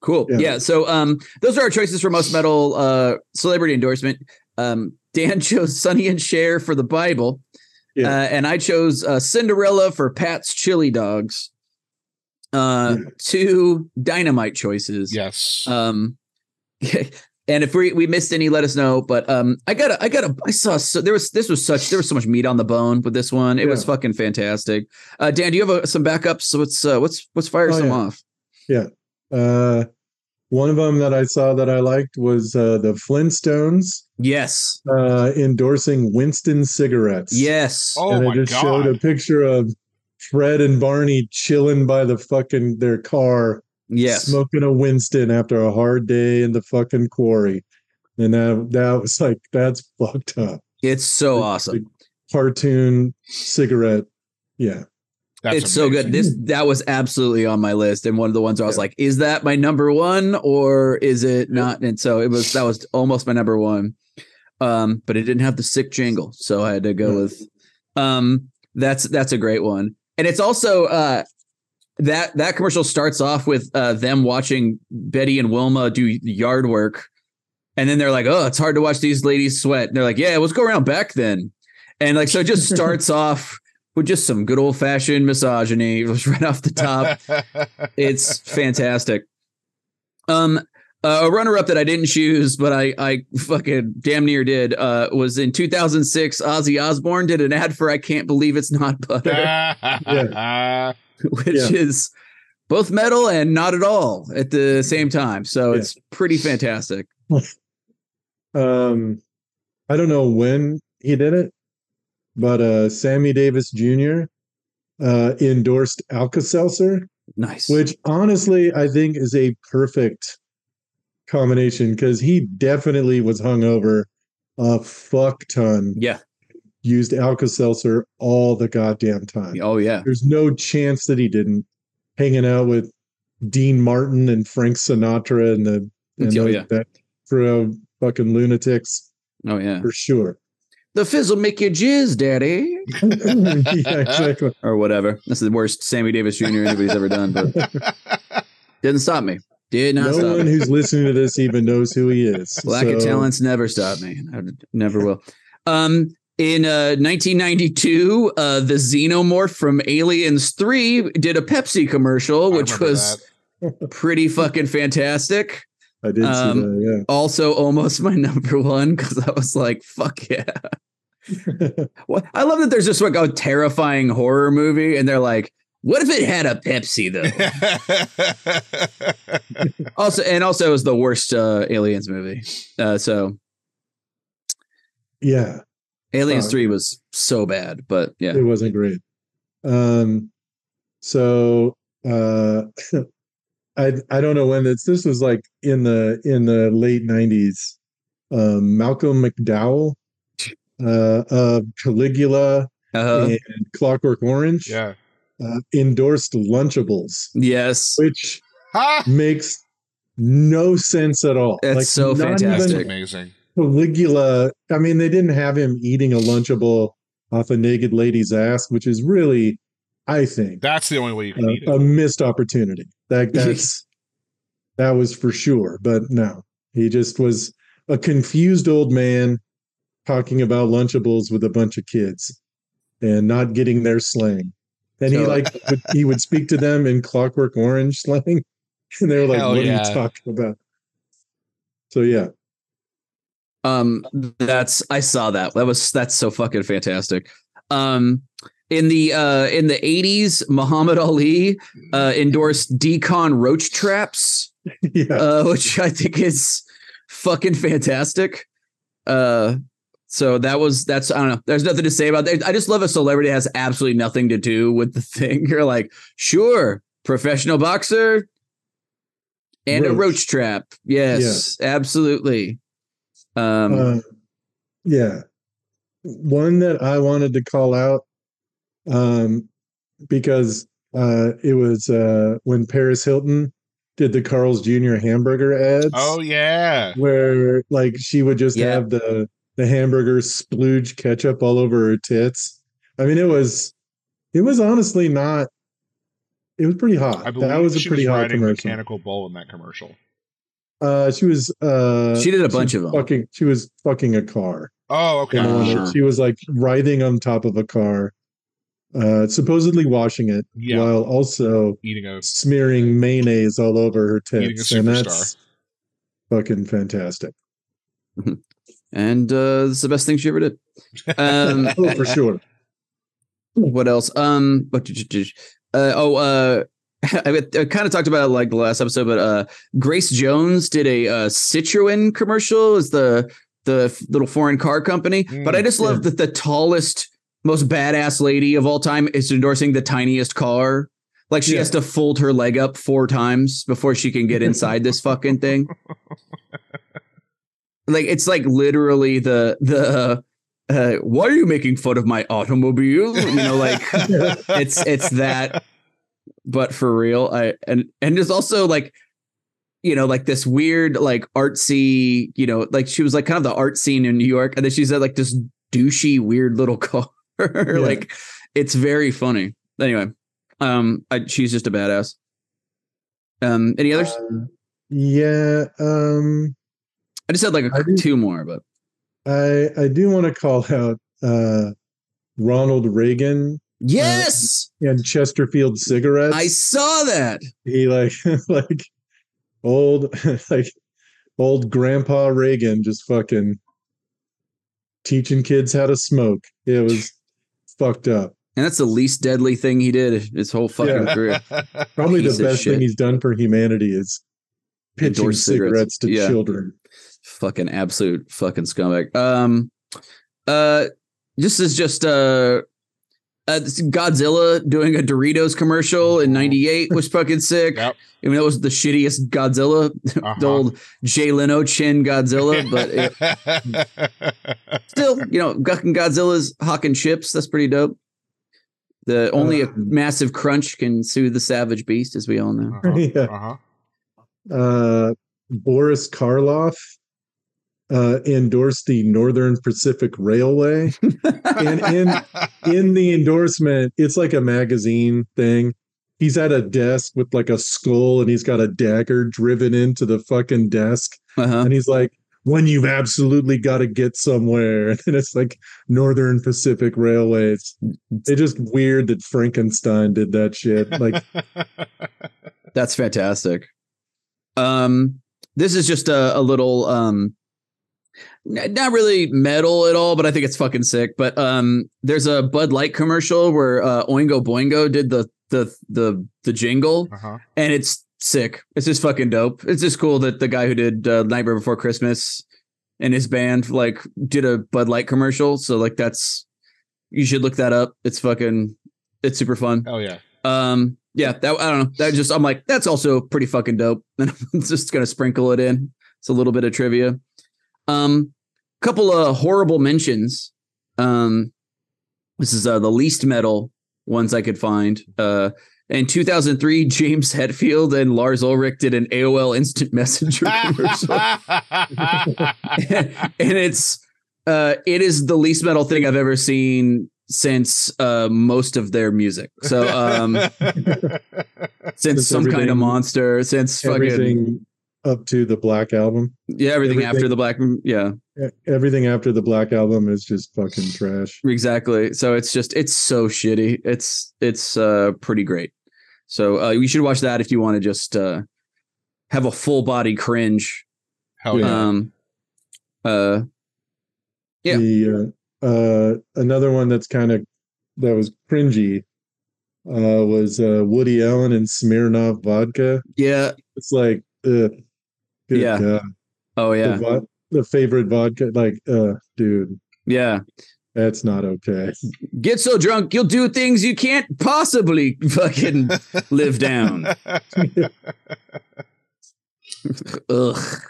Cool. Yeah. Yeah. So um those are our choices for most metal uh celebrity endorsement. Um Dan (laughs) chose Sonny and Cher for the Bible. Yeah. Uh, and I chose uh, Cinderella for Pat's Chili Dogs. Uh Yeah. two dynamite choices. Yes. Um (laughs) and if we we missed any, let us know. But um I got I got a I saw so there was this was such there was so much meat on the bone with this one. It was fucking fantastic. Uh Dan, do you have a, some backups? So let's uh what's what's fire Oh, some yeah. off. Yeah. Uh, one of them that I saw that I liked was uh, the Flintstones Yes. uh, endorsing Winston cigarettes. Yes. oh and my it just god. showed a picture of Fred and Barney chilling by the fucking their car, Yes. smoking a Winston after a hard day in the fucking quarry. And that that was like that's fucked up. It's so The- awesome. the cartoon cigarette. Yeah. That's it's so good. This that was absolutely on my list, and one of the ones where I was Yeah. like, "Is that my number one, or is it not?" And so it was. That was almost my number one. Um, but it didn't have the sick jingle, so I had to go Yeah. with. Um, that's that's a great one, and it's also uh that that commercial starts off with uh them watching Betty and Wilma do yard work, and then they're like, "Oh, it's hard to watch these ladies sweat." And they're like, "Yeah, let's go around back then," and like so it just (laughs) starts off with just some good old fashioned misogyny (laughs) right off the top. (laughs) it's fantastic. Um, uh, a runner up that I didn't choose, but I I fucking damn near did. Uh, was in 2006. Ozzy Osbourne did an ad for "I Can't Believe It's Not Butter," (laughs) (laughs) which Yeah. is both metal and not at all at the same time. So Yeah. it's pretty fantastic. (laughs) Um, I don't know when he did it, but uh, Sammy Davis Jr. Uh, endorsed Alka Seltzer, Nice. which honestly I think is a perfect combination because he definitely was hungover a fuck ton. yeah. Used Alka Seltzer all the goddamn time. Oh yeah. There's no chance that he didn't. Hanging out with Dean Martin and Frank Sinatra and the and Oh, those- yeah. that crew of fucking lunatics Oh yeah. for sure. The fizzle make you jizz, daddy. (laughs) yeah, exactly. (laughs) or whatever. That's the worst Sammy Davis Jr. anybody's ever done, but (laughs) didn't stop me. Did not No stop one me. who's listening to this even knows who he is. (laughs) Lack of talents never stopped me. I never will. Um, in uh, 1992, uh, the Xenomorph from Aliens 3 did a Pepsi commercial, which was (laughs) pretty fucking fantastic. I did Um, see that. Also, almost my (laughs) number one because I was like, fuck yeah. Yeah. What I love that there's just like a terrifying horror movie, and they're like, what if it had a Pepsi though? (laughs) also, and also it was the worst uh, Aliens movie. Uh, so yeah, Aliens Oh, 3 was so bad, but yeah. it wasn't great. Um, so uh, (laughs) I I don't know when this this was like in the in the late '90s. Um, Malcolm McDowell uh, of Caligula Uh, and Clockwork Orange yeah. Uh, endorsed Lunchables, yes. which Ha! makes no sense at all. That's so fantastic. Amazing. Caligula. I mean, they didn't have him eating a Lunchable off a naked lady's ass, which is really, I think, That's the only way you can eat a, a missed opportunity. That (laughs) that's that was for sure. But no, he just was a confused old man talking about Lunchables with a bunch of kids and not getting their slang. And he like (laughs) would, he would speak to them in Clockwork Orange (laughs) slang, and they were like, "What are you talking about?" So yeah, Um, that's I saw that. That was that's so fucking fantastic. Um, in the uh in the 80s muhammad ali uh endorsed d-CON roach traps (laughs) yeah. uh which i think is fucking fantastic uh so that was that's i don't know there's nothing to say about that i just love a celebrity that has absolutely nothing to do with the thing (laughs) you're like sure professional boxer and a Roach. roach trap yes absolutely um Uh, yeah. One that I wanted to call out um, because uh, it was uh, when Paris Hilton did the Carl's Jr. hamburger ads. Oh yeah. where like she would just Yeah. have the the hamburger splooge ketchup all over her tits. I mean, it was it was honestly not. It was pretty hot. I believe That was a she pretty was hot riding commercial. mechanical bull in that commercial. Uh, she was. Uh, She did a bunch of them. Fucking, she was fucking a car. Oh, okay. in the one that Uh-huh. She was like writhing on top of a car, uh, supposedly washing it Yeah. while also Eating a smearing mayonnaise all over her Eating a tits, and that's fucking fantastic. (laughs) and uh it's the best thing she ever did um (laughs) Oh, for sure. what else um you uh oh uh (laughs) I, I kind of talked about it like the last episode, but uh, Grace Jones did a uh, Citroen commercial as the the little foreign car company. but I Mm, just love that the tallest, most badass lady of all time is endorsing the tiniest car. Like she Yeah. has to fold her leg up four times before she can get inside this fucking thing. (laughs) Like it's like literally the the uh, why are you making fun of my automobile? You know, like (laughs) it's it's that, but for real. I and and there's also like, you know, like this weird like artsy, you know, like she was like kind of the art scene in New York, and then she's at like this douchey weird little (laughs) car. like it's very funny. Anyway, um, I, she's just a badass. Um, any others? Uh, yeah. Um. I just had like a, do- two more, but I I do want to call out uh, Ronald Reagan yes, and Chesterfield cigarettes. I saw that. he like (laughs) like old (laughs) like old Grandpa Reagan just fucking teaching kids how to smoke. It was (laughs) fucked up. And that's the least deadly thing he did his whole fucking Yeah. career. Probably Piece the best thing he's done for humanity is pitching cigarettes, cigarettes. to Yeah. children. Fucking absolute fucking scumbag. Um, uh, this is just uh, uh Godzilla doing a Doritos commercial in '98 was fucking sick. Yep. I mean, that was the shittiest Godzilla, (laughs) Uh-huh. old Jay Leno chin Godzilla, but it, (laughs) still, you know, fucking Godzilla's hawking chips. That's pretty dope. The only a Um, massive crunch can soothe the savage beast, as we all know. Uh-huh. (laughs) Yeah. Uh-huh. Uh, Boris Karloff uh, endorsed the Northern Pacific Railway. and in (laughs) in the endorsement, it's like a magazine thing. He's at a desk with like a skull and he's got a dagger driven into the fucking desk. Uh-huh. And he's like, when you've absolutely got to get somewhere. (laughs) And it's like Northern Pacific Railway. It's, it's just weird that Frankenstein did that shit. Like, (laughs) That's fantastic. Um, this is just a, a little um, n- not really metal at all, but I think it's fucking sick. But um, there's a Bud Light commercial where uh, Oingo Boingo did the the the the jingle, uh-huh. and it's sick. It's just fucking dope. It's just cool that the guy who did uh, Nightmare Before Christmas and his band like did a Bud Light commercial. So like that's you should look that up. It's fucking it's super fun. Oh yeah. Um, yeah, that I don't know. That just I'm like, that's also pretty fucking dope. (laughs) And I'm just gonna sprinkle it in. It's a little bit of trivia. Um, couple of horrible mentions. Um, this is uh, the least metal ones I could find. Uh, in 2003, (laughs) James Hetfield and Lars Ulrich did an AOL Instant (laughs) Messenger commercial, (laughs) and it's uh, it is the least metal thing I've ever seen since uh, most of their music. So um, since Since some kind of monster, since fucking everything up to the Black Album. yeah, everything, after the black, yeah, Everything after the Black Album is just fucking trash. exactly. So it's just it's so shitty. It's it's uh pretty great. So uh, you should watch that if you want to just uh have a full body cringe. Hell yeah. Um, uh, Yeah. The uh, uh, another one that's kind of that was cringy uh, was uh, Woody Allen and Smirnoff vodka. Yeah. It's like, uh, good Yeah. God. Oh The, yeah. vo- the favorite vodka, like, uh, dude, Yeah. that's not okay. Get so drunk you'll do things you can't possibly fucking live down. (laughs) Ugh.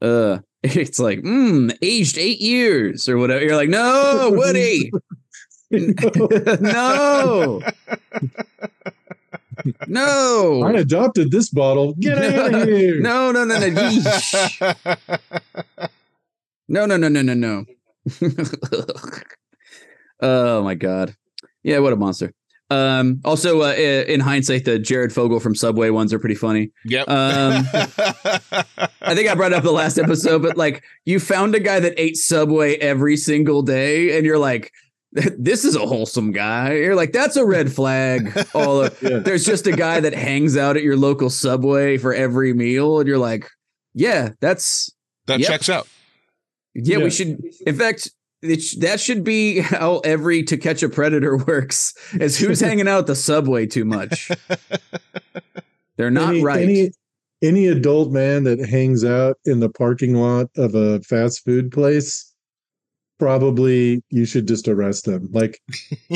Uh it's like, mm, aged eight years or whatever. You're like, no, Woody. (laughs) (laughs) no. No. (laughs) I adopted this bottle. Get (laughs) out of here. No, no, no, no. Yeesh. (laughs) No, no, no, no, no, no. oh my god. Yeah, what a monster. Um also uh, in hindsight the Jared Fogle from Subway ones are pretty funny. Yep. Um, I think I brought up the last episode but like you found a guy that ate Subway every single day and you're like (laughs) this is a wholesome guy. You're like that's a red flag. All of, (laughs) Yeah. there's just a guy that hangs out at your local Subway for every meal and you're like yeah, that's that Yep. checks out. yeah, Yeah. we should. In fact, it sh- that should be how every To Catch a Predator (laughs) works. Is who's hanging out at the subway too much? They're not any, right. Any, any adult man that hangs out in the parking lot of a fast food place, probably you should just arrest them. Like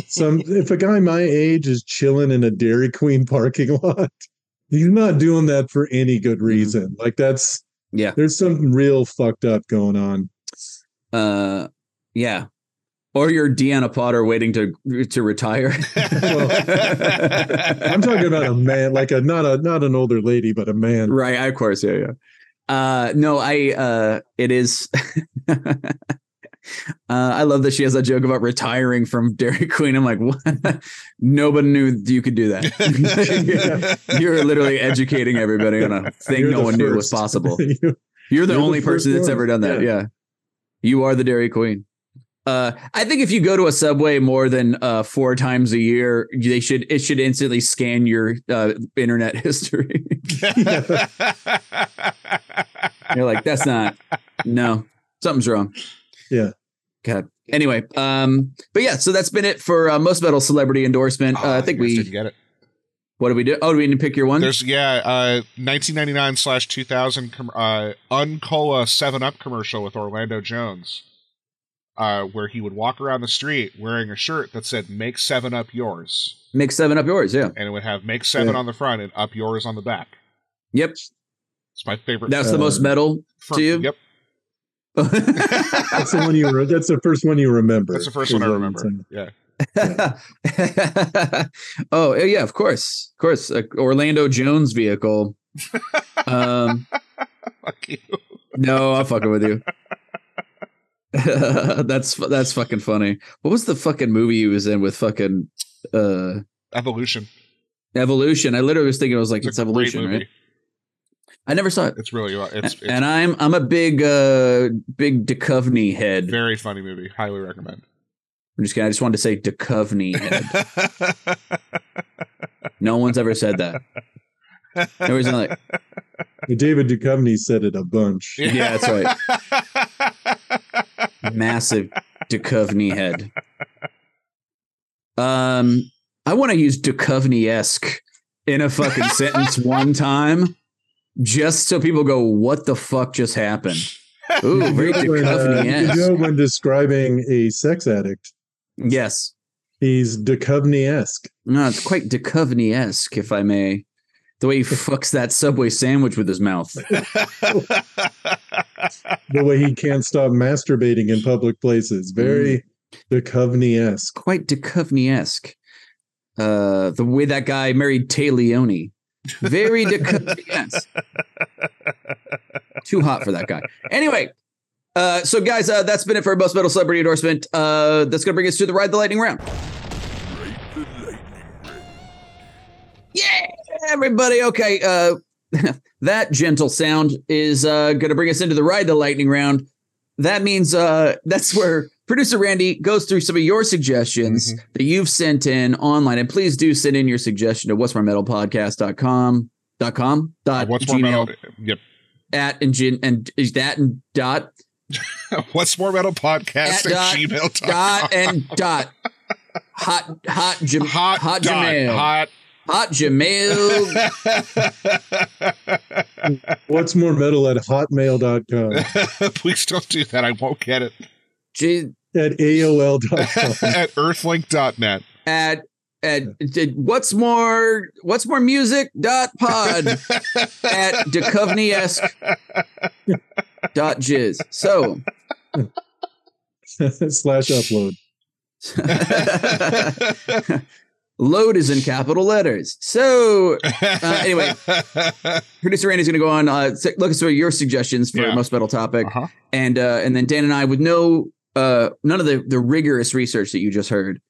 some, (laughs) if a guy my age is chilling in a Dairy Queen parking (laughs) lot, you're not doing that for any good reason. Like that's yeah. there's something real fucked up going on. Uh, yeah. Or you're Deanna Potter waiting to to retire. (laughs) I'm talking about a man, like a not a not an older lady, but a man. right. Of course. Yeah. Yeah. Uh, no, I. Uh, it is. Uh, I love that she has a joke about retiring from (laughs) Dairy Queen. I'm like, what? (laughs) Nobody knew you could do that. (laughs) You're literally educating everybody on a thing You're no the one knew was possible. You- You're the You're only first person that's one. ever done that. Yeah. Yeah. You are the Dairy Queen. Uh, I think if you go to a subway more than uh, four times a year, they should it should instantly scan your uh, internet history. You're like, that's not no, something's wrong. Yeah. God. Anyway, um, but yeah, so that's been it for uh, most metal celebrity endorsement. Uh, I think you we didn't get it. what do we do? Oh, do we need to pick your one? There's yeah, uh, 1999 slash 2000 com- uh, Uncola Seven Up commercial with Orlando Jones, uh, where he would walk around the street wearing a shirt that said "Make Seven Up Yours," Make seven up yours. Yeah. and it would have "Make Seven Yeah. on the front and "Up Yours" on the back. Yep. It's my favorite. That's the most metal fir- to you. Yep, That's the one you. Re- that's the first one you remember. that's the first one I remember. saying. Yeah, (laughs) oh yeah, of course, of course. Uh, Orlando Jones vehicle. Um, (laughs) fuck you. no, I'm fucking with you. (laughs) that's that's fucking funny. What was the fucking movie he was in with fucking uh Evolution. Evolution? I literally was thinking it was like It's it's, Evolution, right? I never saw it. It's really it's, it's and I'm I'm a big uh big Duchovny head. very funny movie. Highly recommend. I'm just kidding. I just wanted to say Duchovny head. (laughs) no one's ever said that. There was like David Duchovny said it a bunch. Yeah, that's right. (laughs) massive Duchovny head. Um, I want to use Duchovny esque in a fucking sentence one time, just so people go, "What the fuck just happened?" (laughs) Ooh, very You when, uh, you know when describing a sex addict, Yes, he's Duchovny esque. no, it's quite Duchovny esque, if I may. The way he (laughs) fucks that Subway sandwich with his mouth. (laughs) The way he can't stop masturbating in public places. Very Duchovny esque. quite Duchovny esque. Uh, the way that guy married Téa Leoni, very Duchovny esque. Too hot for that guy. Anyway, uh, so guys, uh, that's been it for most metal celebrity endorsement. Uh, that's gonna bring us to the ride the lightning round. Yeah, everybody. Okay, uh, (laughs) that gentle sound is uh, gonna bring us into the ride the lightning round. That means uh, that's where producer Randy goes through some of your suggestions mm-hmm. that you've sent in online. And please do send in your suggestion to what's more metal podcast.com dot com dot What's more metal? Yep. at and gin and is that and dot (laughs) What's more metal podcast At at, dot- gmail.com. dot and dot hot hot (laughs) Jam- hot hot dot, Jamail. hot. hot Jamil. (laughs) What's more metal at hotmail.com Please don't do that. I won't get it. J- at AOL.com. (laughs) At earthlink.net. at at at- what's more what's more music dot pod (laughs) at Duchovny esque dot jizz. So (laughs) slash upload. load is in capital letters. So anyway. producer Randy's going to go on uh, s- look at some of your suggestions for Yeah. most metal topic, Uh-huh. and uh, and then Dan and I with no uh none of the the rigorous research that you just heard.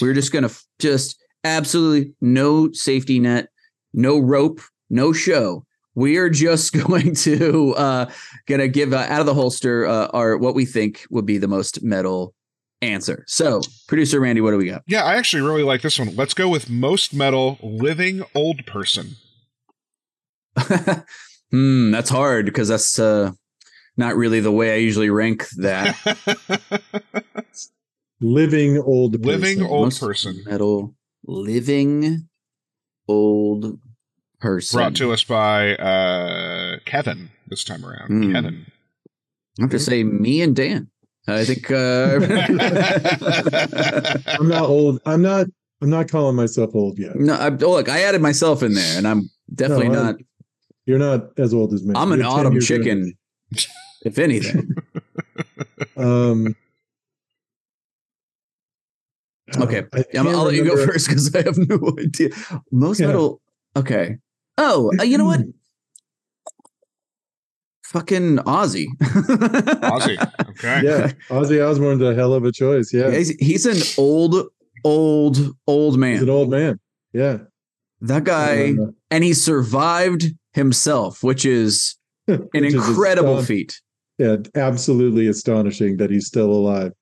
We're just going to f- just absolutely no safety net, no rope, no show. We are just (laughs) going to uh to give uh, out of the holster uh, our what we think would be the most metal answer. So, producer Randy, what do we got? Yeah, I actually really like this one. Let's go with most metal living old person. (laughs) hmm, that's hard because that's uh not really the way I usually rank that. (laughs) Living old person. living old Most person. metal living old person. Brought to us by uh, Kevin this time around. Hmm. Kevin. I have to say me and Dan. I think uh (laughs) I'm not old. I'm not. I'm not calling myself old yet. no, I, oh, look, I added myself in there, and I'm definitely No, I- not. You're not as old as me. I'm an You're 10 autumn years younger. chicken, if anything. (laughs) Um. Okay. I I'm, can't I'll let you go first because I have (laughs) no idea. Most Yeah. metal. Okay. Oh, uh, you know what? (clears throat) Fucking Ozzy. Ozzy. Okay. Yeah, Ozzy Osbourne's a hell of a choice. Yeah, He's, he's an old, old, old he's an man. old man. Yeah, That guy, Uh, and he survived himself, which is (laughs) an which incredible aston- feat. Yeah, absolutely astonishing that he's still alive.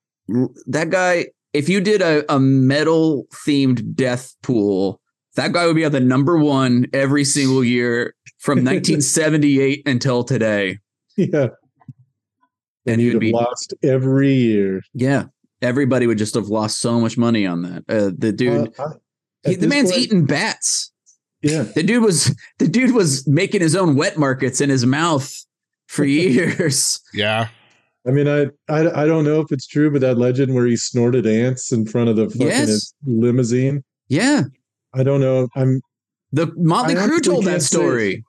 That guy, if you did a, a metal themed death pool, that guy would be at the number one every single year from (laughs) 1978 until today. Yeah, And and he have be, lost every year. yeah, everybody would just have lost so much money on that. Uh, the dude, Uh, I- he, the man's point- eating bats. Yeah, The dude was the dude was making his own wet markets in his mouth for years. (laughs) Yeah. I mean, I, I I don't know if it's true, but that legend where he snorted ants in front of the fucking Yes. limousine. yeah, I don't know. I'm the Motley I Crue told that can't say- story.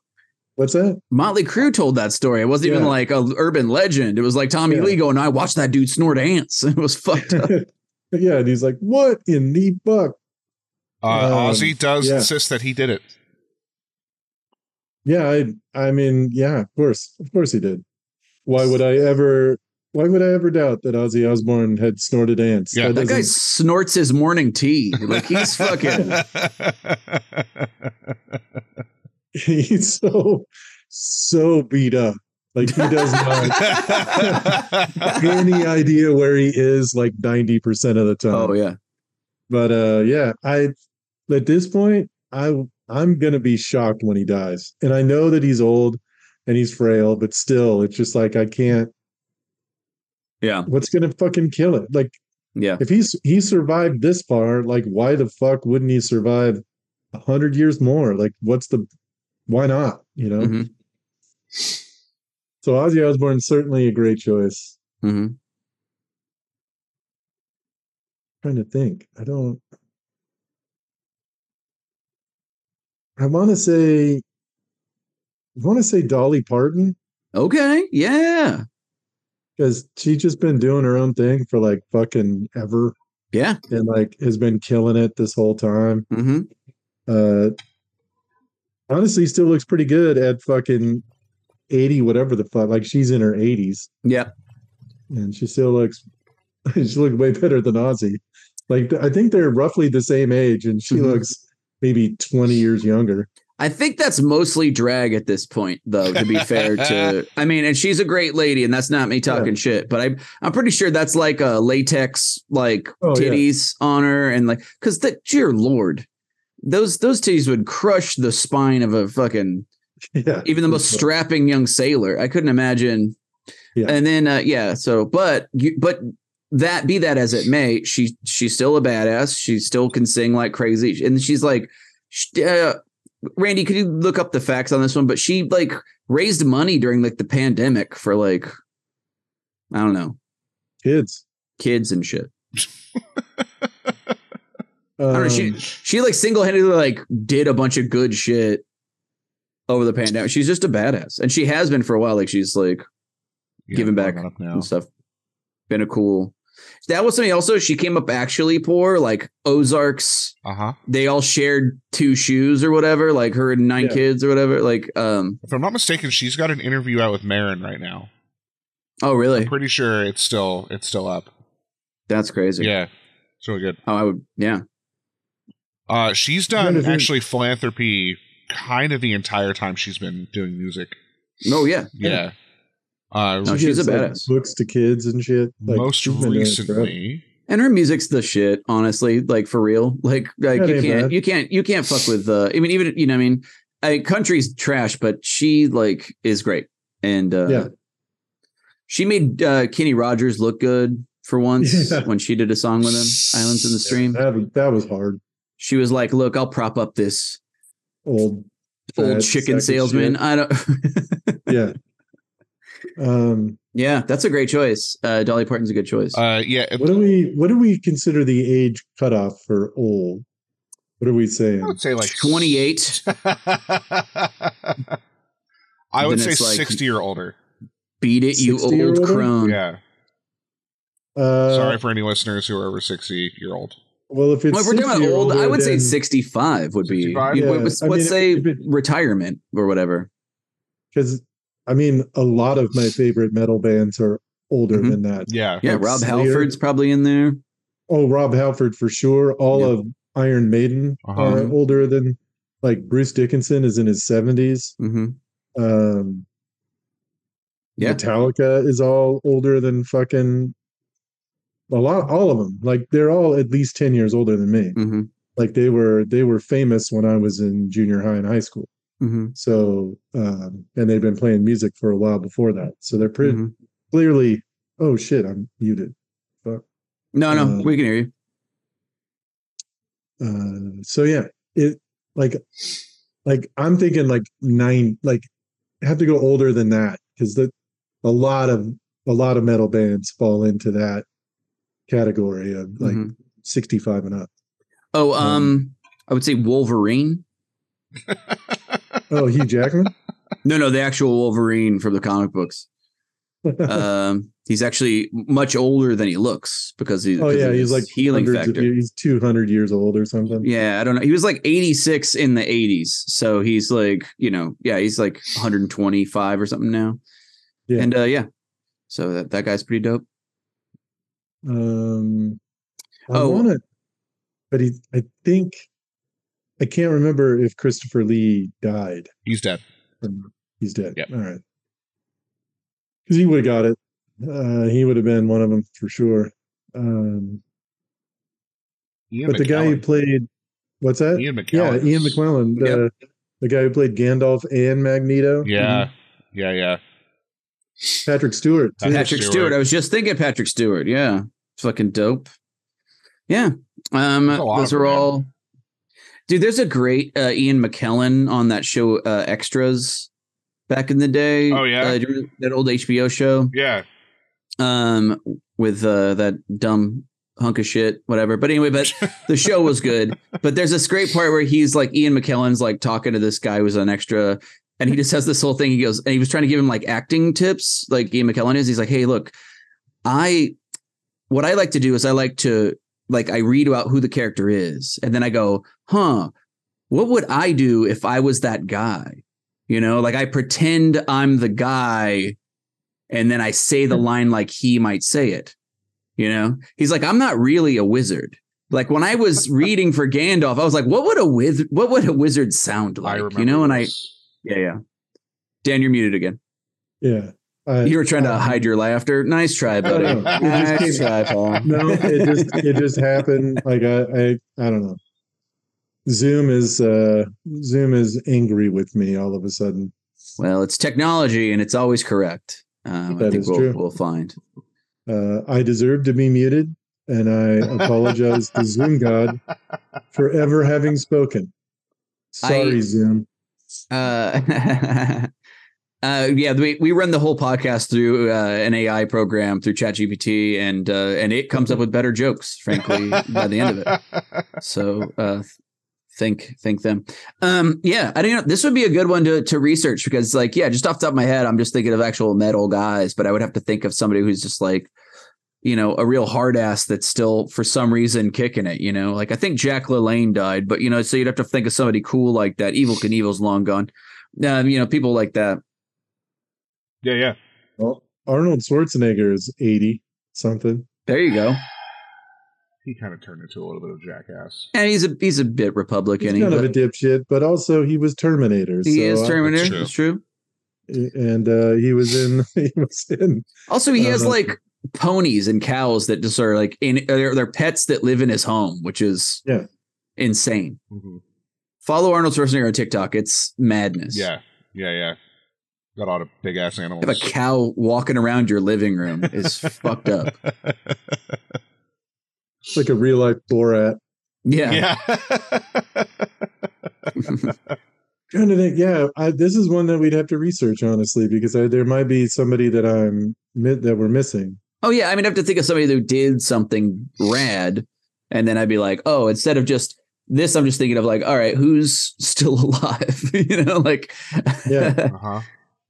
what's that? Motley Crue told that story. It wasn't even like a urban legend. It was like Tommy Yeah. Lee going, "I watched that dude snort ants." (laughs) It was fucked up. (laughs) yeah, and he's like, "What in the fuck?" Uh, Um, Ozzy does yeah. insist that he did it. Yeah, I I mean, yeah, of course, of course he did. Why would I ever? Why would I ever doubt that Ozzy Osbourne had snorted ants? Yeah. that guy snorts his morning tea. Like he's fucking. (laughs) he's so so beat up. Like he does not (laughs) have any idea where he is like 90% of the time. Oh yeah, But uh yeah, I at this point, I I'm gonna be shocked when he dies. And I know that he's old and he's frail, but still, it's just like I can't yeah, what's gonna fucking kill it? Like yeah. if he's he survived this far, like why the fuck wouldn't he survive a hundred years more? Like what's the why not? You know? Mhm. So Ozzy Osbourne's certainly a great choice. Mm-hmm. trying to think. I don't I want to say I want to say Dolly Parton Okay, yeah, because she's just been doing her own thing for like fucking ever yeah. and like has been killing it this whole time. hmm Uh honestly still looks pretty good at fucking 80 whatever the fuck like she's in her 80s Yeah, and she still looks (laughs) she looks way better than Ozzy. Like I think they're roughly the same age and she Mhm. looks maybe 20 years younger. I think that's mostly drag at this point, though. To be fair to, (laughs) I mean, and she's a great lady, and that's not me talking shit, but I, I'm pretty sure that's like a latex like Oh, yeah. titties on her, and like, because the dear lord, those those titties would crush the spine of a fucking (laughs) Yeah. even the most strapping young sailor. I couldn't imagine. Yeah. And then uh, yeah, so but you but that be that as it may, she she's still a badass. She still can sing like crazy, and she's like, sh- uh, Randy, could you look up the facts on this one? But she like raised money during like the pandemic for like, I don't know, Kids. kids and shit. Um, (laughs) I don't know. She she like single handedly like did a bunch of good shit over the pandemic. She's just a badass, and she has been for a while. Like she's like Yeah, Giving back up now. and stuff. Been a cool. That was something. Also, she came up actually poor. Like Ozarks, Uh huh. they all shared two shoes or whatever. Like her and nine Yeah. kids or whatever. Like, um. If I'm not mistaken, she's got an interview out with Maron right now. Oh, really? I'm pretty sure it's still it's still up. That's crazy. Yeah, it's really good. Oh, I would. Yeah. Uh, she's done the thing- actually philanthropy kind of the entire time she's been doing music. Oh, yeah. Yeah. Uh, No, she she's a gives, badass. books to kids and shit. Like, most she's been doing it forever. recently, And her music's the shit. Honestly, like for real. Like, like That you can't, bad. you can't, you can't fuck with. uh I mean, even you know, I mean, I, country's trash, but she like is great. And uh Yeah. she made uh Kenny Rogers look good for once (laughs) Yeah. when she did a song with him, Islands in the Stream. That, was- that was hard. She was like, "Look, I'll prop up this Old old chicken salesman." shit. I don't. (laughs) Yeah. Um, yeah, that's a great choice. Uh, Dolly Parton's a good choice. uh, yeah, what do we what do we consider the age cutoff for old? What are we saying? I would say like 28. (laughs) I would say it's like- sixty or older. Beat it, you old older? crone. Yeah. Uh, Sorry for any listeners who are over sixty year old. Well, if it's Well, if we're talking about old, I would say 65 would be. 65? Yeah, let's I let's mean, say it- retirement or whatever. because I mean, a lot of my favorite metal bands are older Mhm. than that. Yeah. Yeah, Like Rob Slayer. Halford's probably in there. Oh, Rob Halford for sure. All Yeah. of Iron Maiden Uh-huh. are older than like Bruce Dickinson is in his seventies. hmm Um, Yeah. Metallica is all older than fucking a lot. All of them, like they're all at least ten years older than me. hmm Like they were, they were famous when I was in junior high and high school. Hmm So, um, and they've been playing music for a while before that. So they're pretty hmm clearly. Oh shit, I'm muted. Fuck. No, no, Um, we can hear you. Uh, so yeah, it like like I'm thinking like nine, like have to go older than that because the a lot of a lot of metal bands fall into that category of like Mhm. 65 and up. Oh, um, I would say Wolverine. (laughs) Oh, Hugh Jackman. No, no, the actual Wolverine from the comic books. (laughs) Um, he's actually much older than he looks because he. oh yeah, he's like healing factor. years, he's 200 years old or something. Yeah, I don't know. He was like 86 in the 80s. So he's like, you know, yeah, he's like 125 or something now. Yeah. And uh yeah. So that, that guy's pretty dope. Um, I Oh. want to, but he, I think, I can't remember if Christopher Lee died. He's dead. He's dead. Yep. All right. Because he would have got it. Uh, he would have been one of them for sure. Um, Ian but the guy who played, what's that? Ian McKellen. yeah, Ian McKellen, the, the guy who played Gandalf and Magneto. Yeah. Yeah, yeah. Patrick Stewart. too. Patrick Patrick Stewart. Stewart. I was just thinking Patrick Stewart. Yeah. Fucking dope. Yeah. Um There's a lot those are them, man. all Dude, there's a great uh, Ian McKellen on that show uh, Extras back in the day. Oh, yeah? Uh, do you remember that old HBO show. Yeah. um with uh that dumb hunk of shit whatever but anyway but the (laughs) show was good but there's this great part where he's like ian mckellen's like talking to this guy who's an extra and he just has this whole thing he goes and he was trying to give him like acting tips like ian mckellen is he's like hey look i what i like to do is i like to like i read about who the character is and then i go huh what would i do if i was that guy you know like i pretend i'm the guy and then I say the line like he might say it. You know, he's like, I'm not really a wizard. Like when I was (laughs) reading for Gandalf, I was like, what would a wiz- what would a wizard sound like? You know, and I yeah yeah. Dan, you're muted again. Yeah. I- You were trying to um, hide your laughter. Nice try, buddy. I don't know. It just nice came- try, Paul. (laughs) no, it just it just happened. Like I, I I don't know. Zoom is uh Zoom is angry with me all of a sudden. Well, it's technology and it's always correct. Um, I think is we'll true. we'll find. Uh, I deserve to be muted, and I apologize to Zoom God for ever having spoken. Sorry, I- Zoom. Uh, (laughs) uh, yeah, we, we run the whole podcast through uh, an AI program through ChatGPT, and uh, and it comes up with better jokes, frankly, by the end of it. So uh, think think them. Um, yeah, I don't know. This would be a good one to to research because, like, yeah, just off the top of my head, I'm just thinking of actual metal guys, but I would have to think of somebody who's just like. You know, a real hard ass that's still for some reason kicking it. You know, like I think Jack LaLanne died, but you know, so you'd have to think of somebody cool like that. Evel Knievel's long gone. Um, you know, people like that. Yeah, yeah. Well, Arnold Schwarzenegger is 80 something. There you go. (sighs) He kind of turned into a little bit of jackass. And he's a he's a bit Republican. He's Republican. kind of a but dipshit, but also he was Terminator. he so is I- Terminator. true. It's true. and uh, he was in (laughs) he was in Also, he has Uh, like ponies and cows that just are like in they're, they're pets that live in his home, which is Yeah. insane. Mhm. Follow Arnold Schwarzenegger on TikTok. It's madness. Yeah, yeah, yeah. Got all the big ass animals. Have a cow walking around your living room is (laughs) fucked up. It's like a real life Borat. Yeah. yeah. (laughs) Trying to think, yeah, I, this is one that we'd have to research honestly because I, there might be somebody that I'm that we're missing. Oh yeah. I mean, I have to think of somebody who did something rad, and then I'd be like, oh, instead of just this, I'm just thinking of like, all right, who's still (laughs) alive? you know, like Yeah. uh-huh.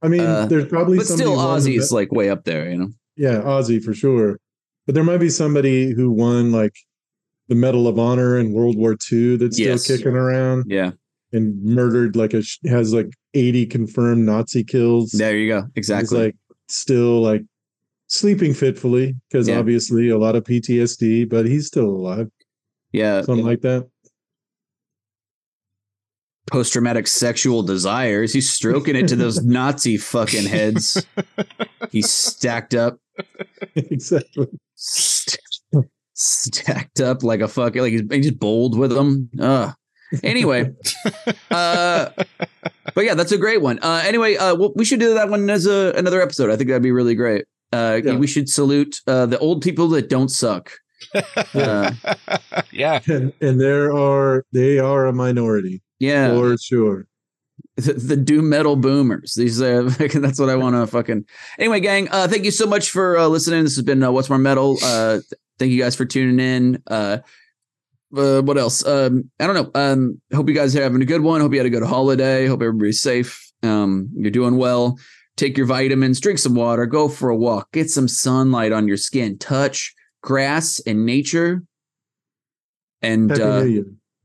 I mean, Uh, there's probably but still, the Ozzy's like way up there. You know. yeah, Ozzy for sure. But there might be somebody who won like the Medal of Honor in World War II that's still kicking around Yeah. and murdered like a has like 80 confirmed Nazi kills. There you go. He's Exactly. like still like sleeping fitfully because Yeah. obviously a lot of PTSD, but he's still alive. yeah. Something like that. Post traumatic sexual desires. He's stroking it to those (laughs) Nazi fucking heads. He's stacked up, exactly. st- stacked up like a fucking like he's, he's bold with them. Uh anyway, uh, but yeah, that's a great one. Uh, anyway, uh, well, we should do that one as a another episode. I think that'd be really great. Uh, Yeah. we should salute uh, the old people that don't suck. (laughs) Uh, yeah. And and there are they are a minority yeah, for sure. the, the doom metal boomers. These uh, (laughs) that's what I want to fucking. Anyway, gang, uh, thank you so much for uh, listening. This has been uh, what's more metal. Uh, thank you guys for tuning in. Uh, uh, what else? Um, I don't know. Um, hope you guys are having a good one. Hope you had a good holiday. Hope everybody's safe. Um, you're doing well. Take your vitamins. Drink some water. Go for a walk. Get some sunlight on your skin. Touch grass and nature. And uh,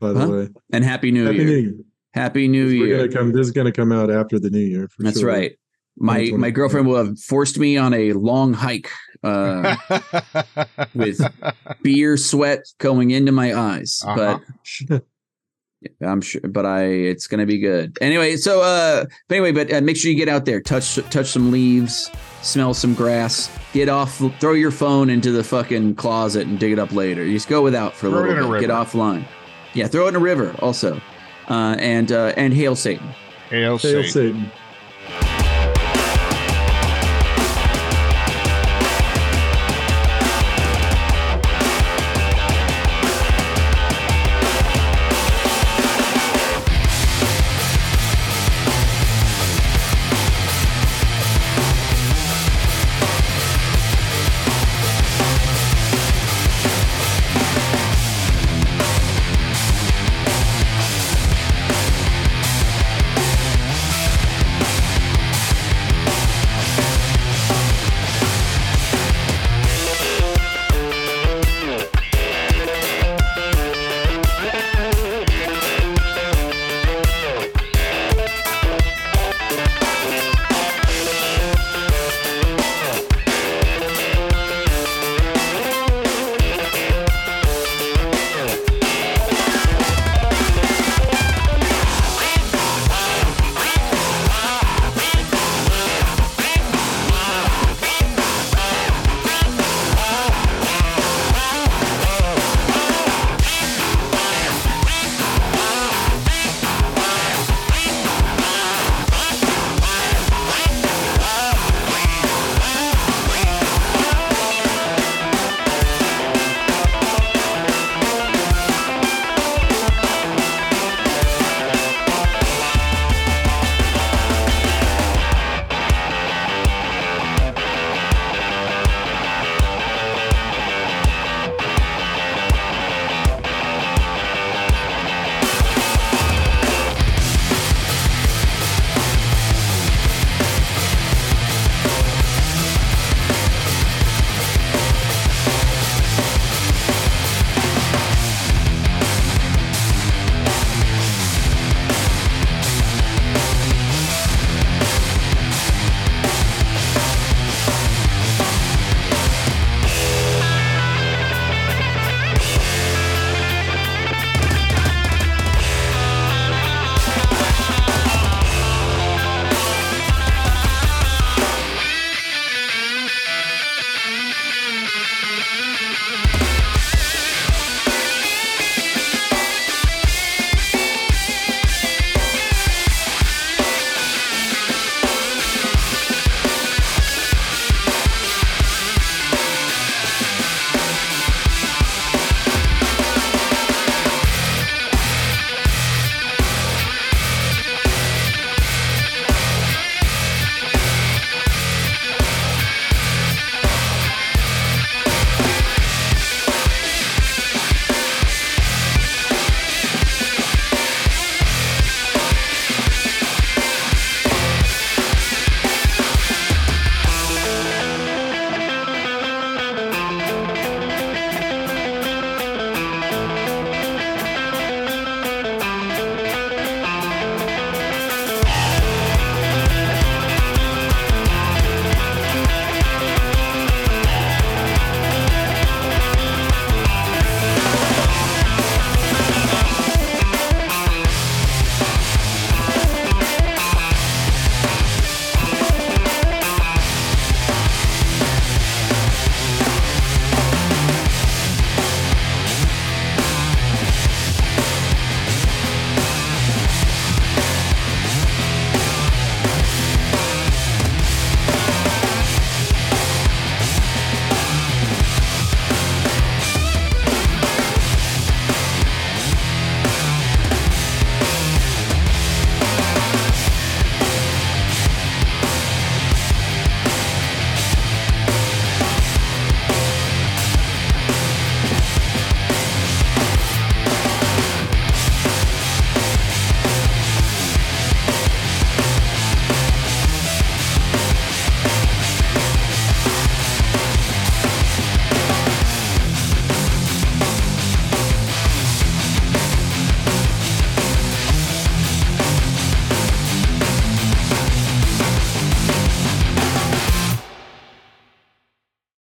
by the huh? way. and happy New Happy Year. New Year. Happy New We're Year. gonna come. This is gonna come out after the New Year. For That's sure. right. My my girlfriend will have forced me on a long hike (laughs) uh, with beer sweat going into my eyes, Uh-huh. but (laughs) I'm sure. But I, it's gonna be good. Anyway, so uh, but anyway, but uh, make sure you get out there, touch touch some leaves, smell some grass, get off, throw your phone into the fucking closet and dig it up later. You just go without for a Throw it little in a bit. Get offline. Yeah, throw it in a river also, uh, and uh, and hail Satan. Hail Hail Satan. Satan.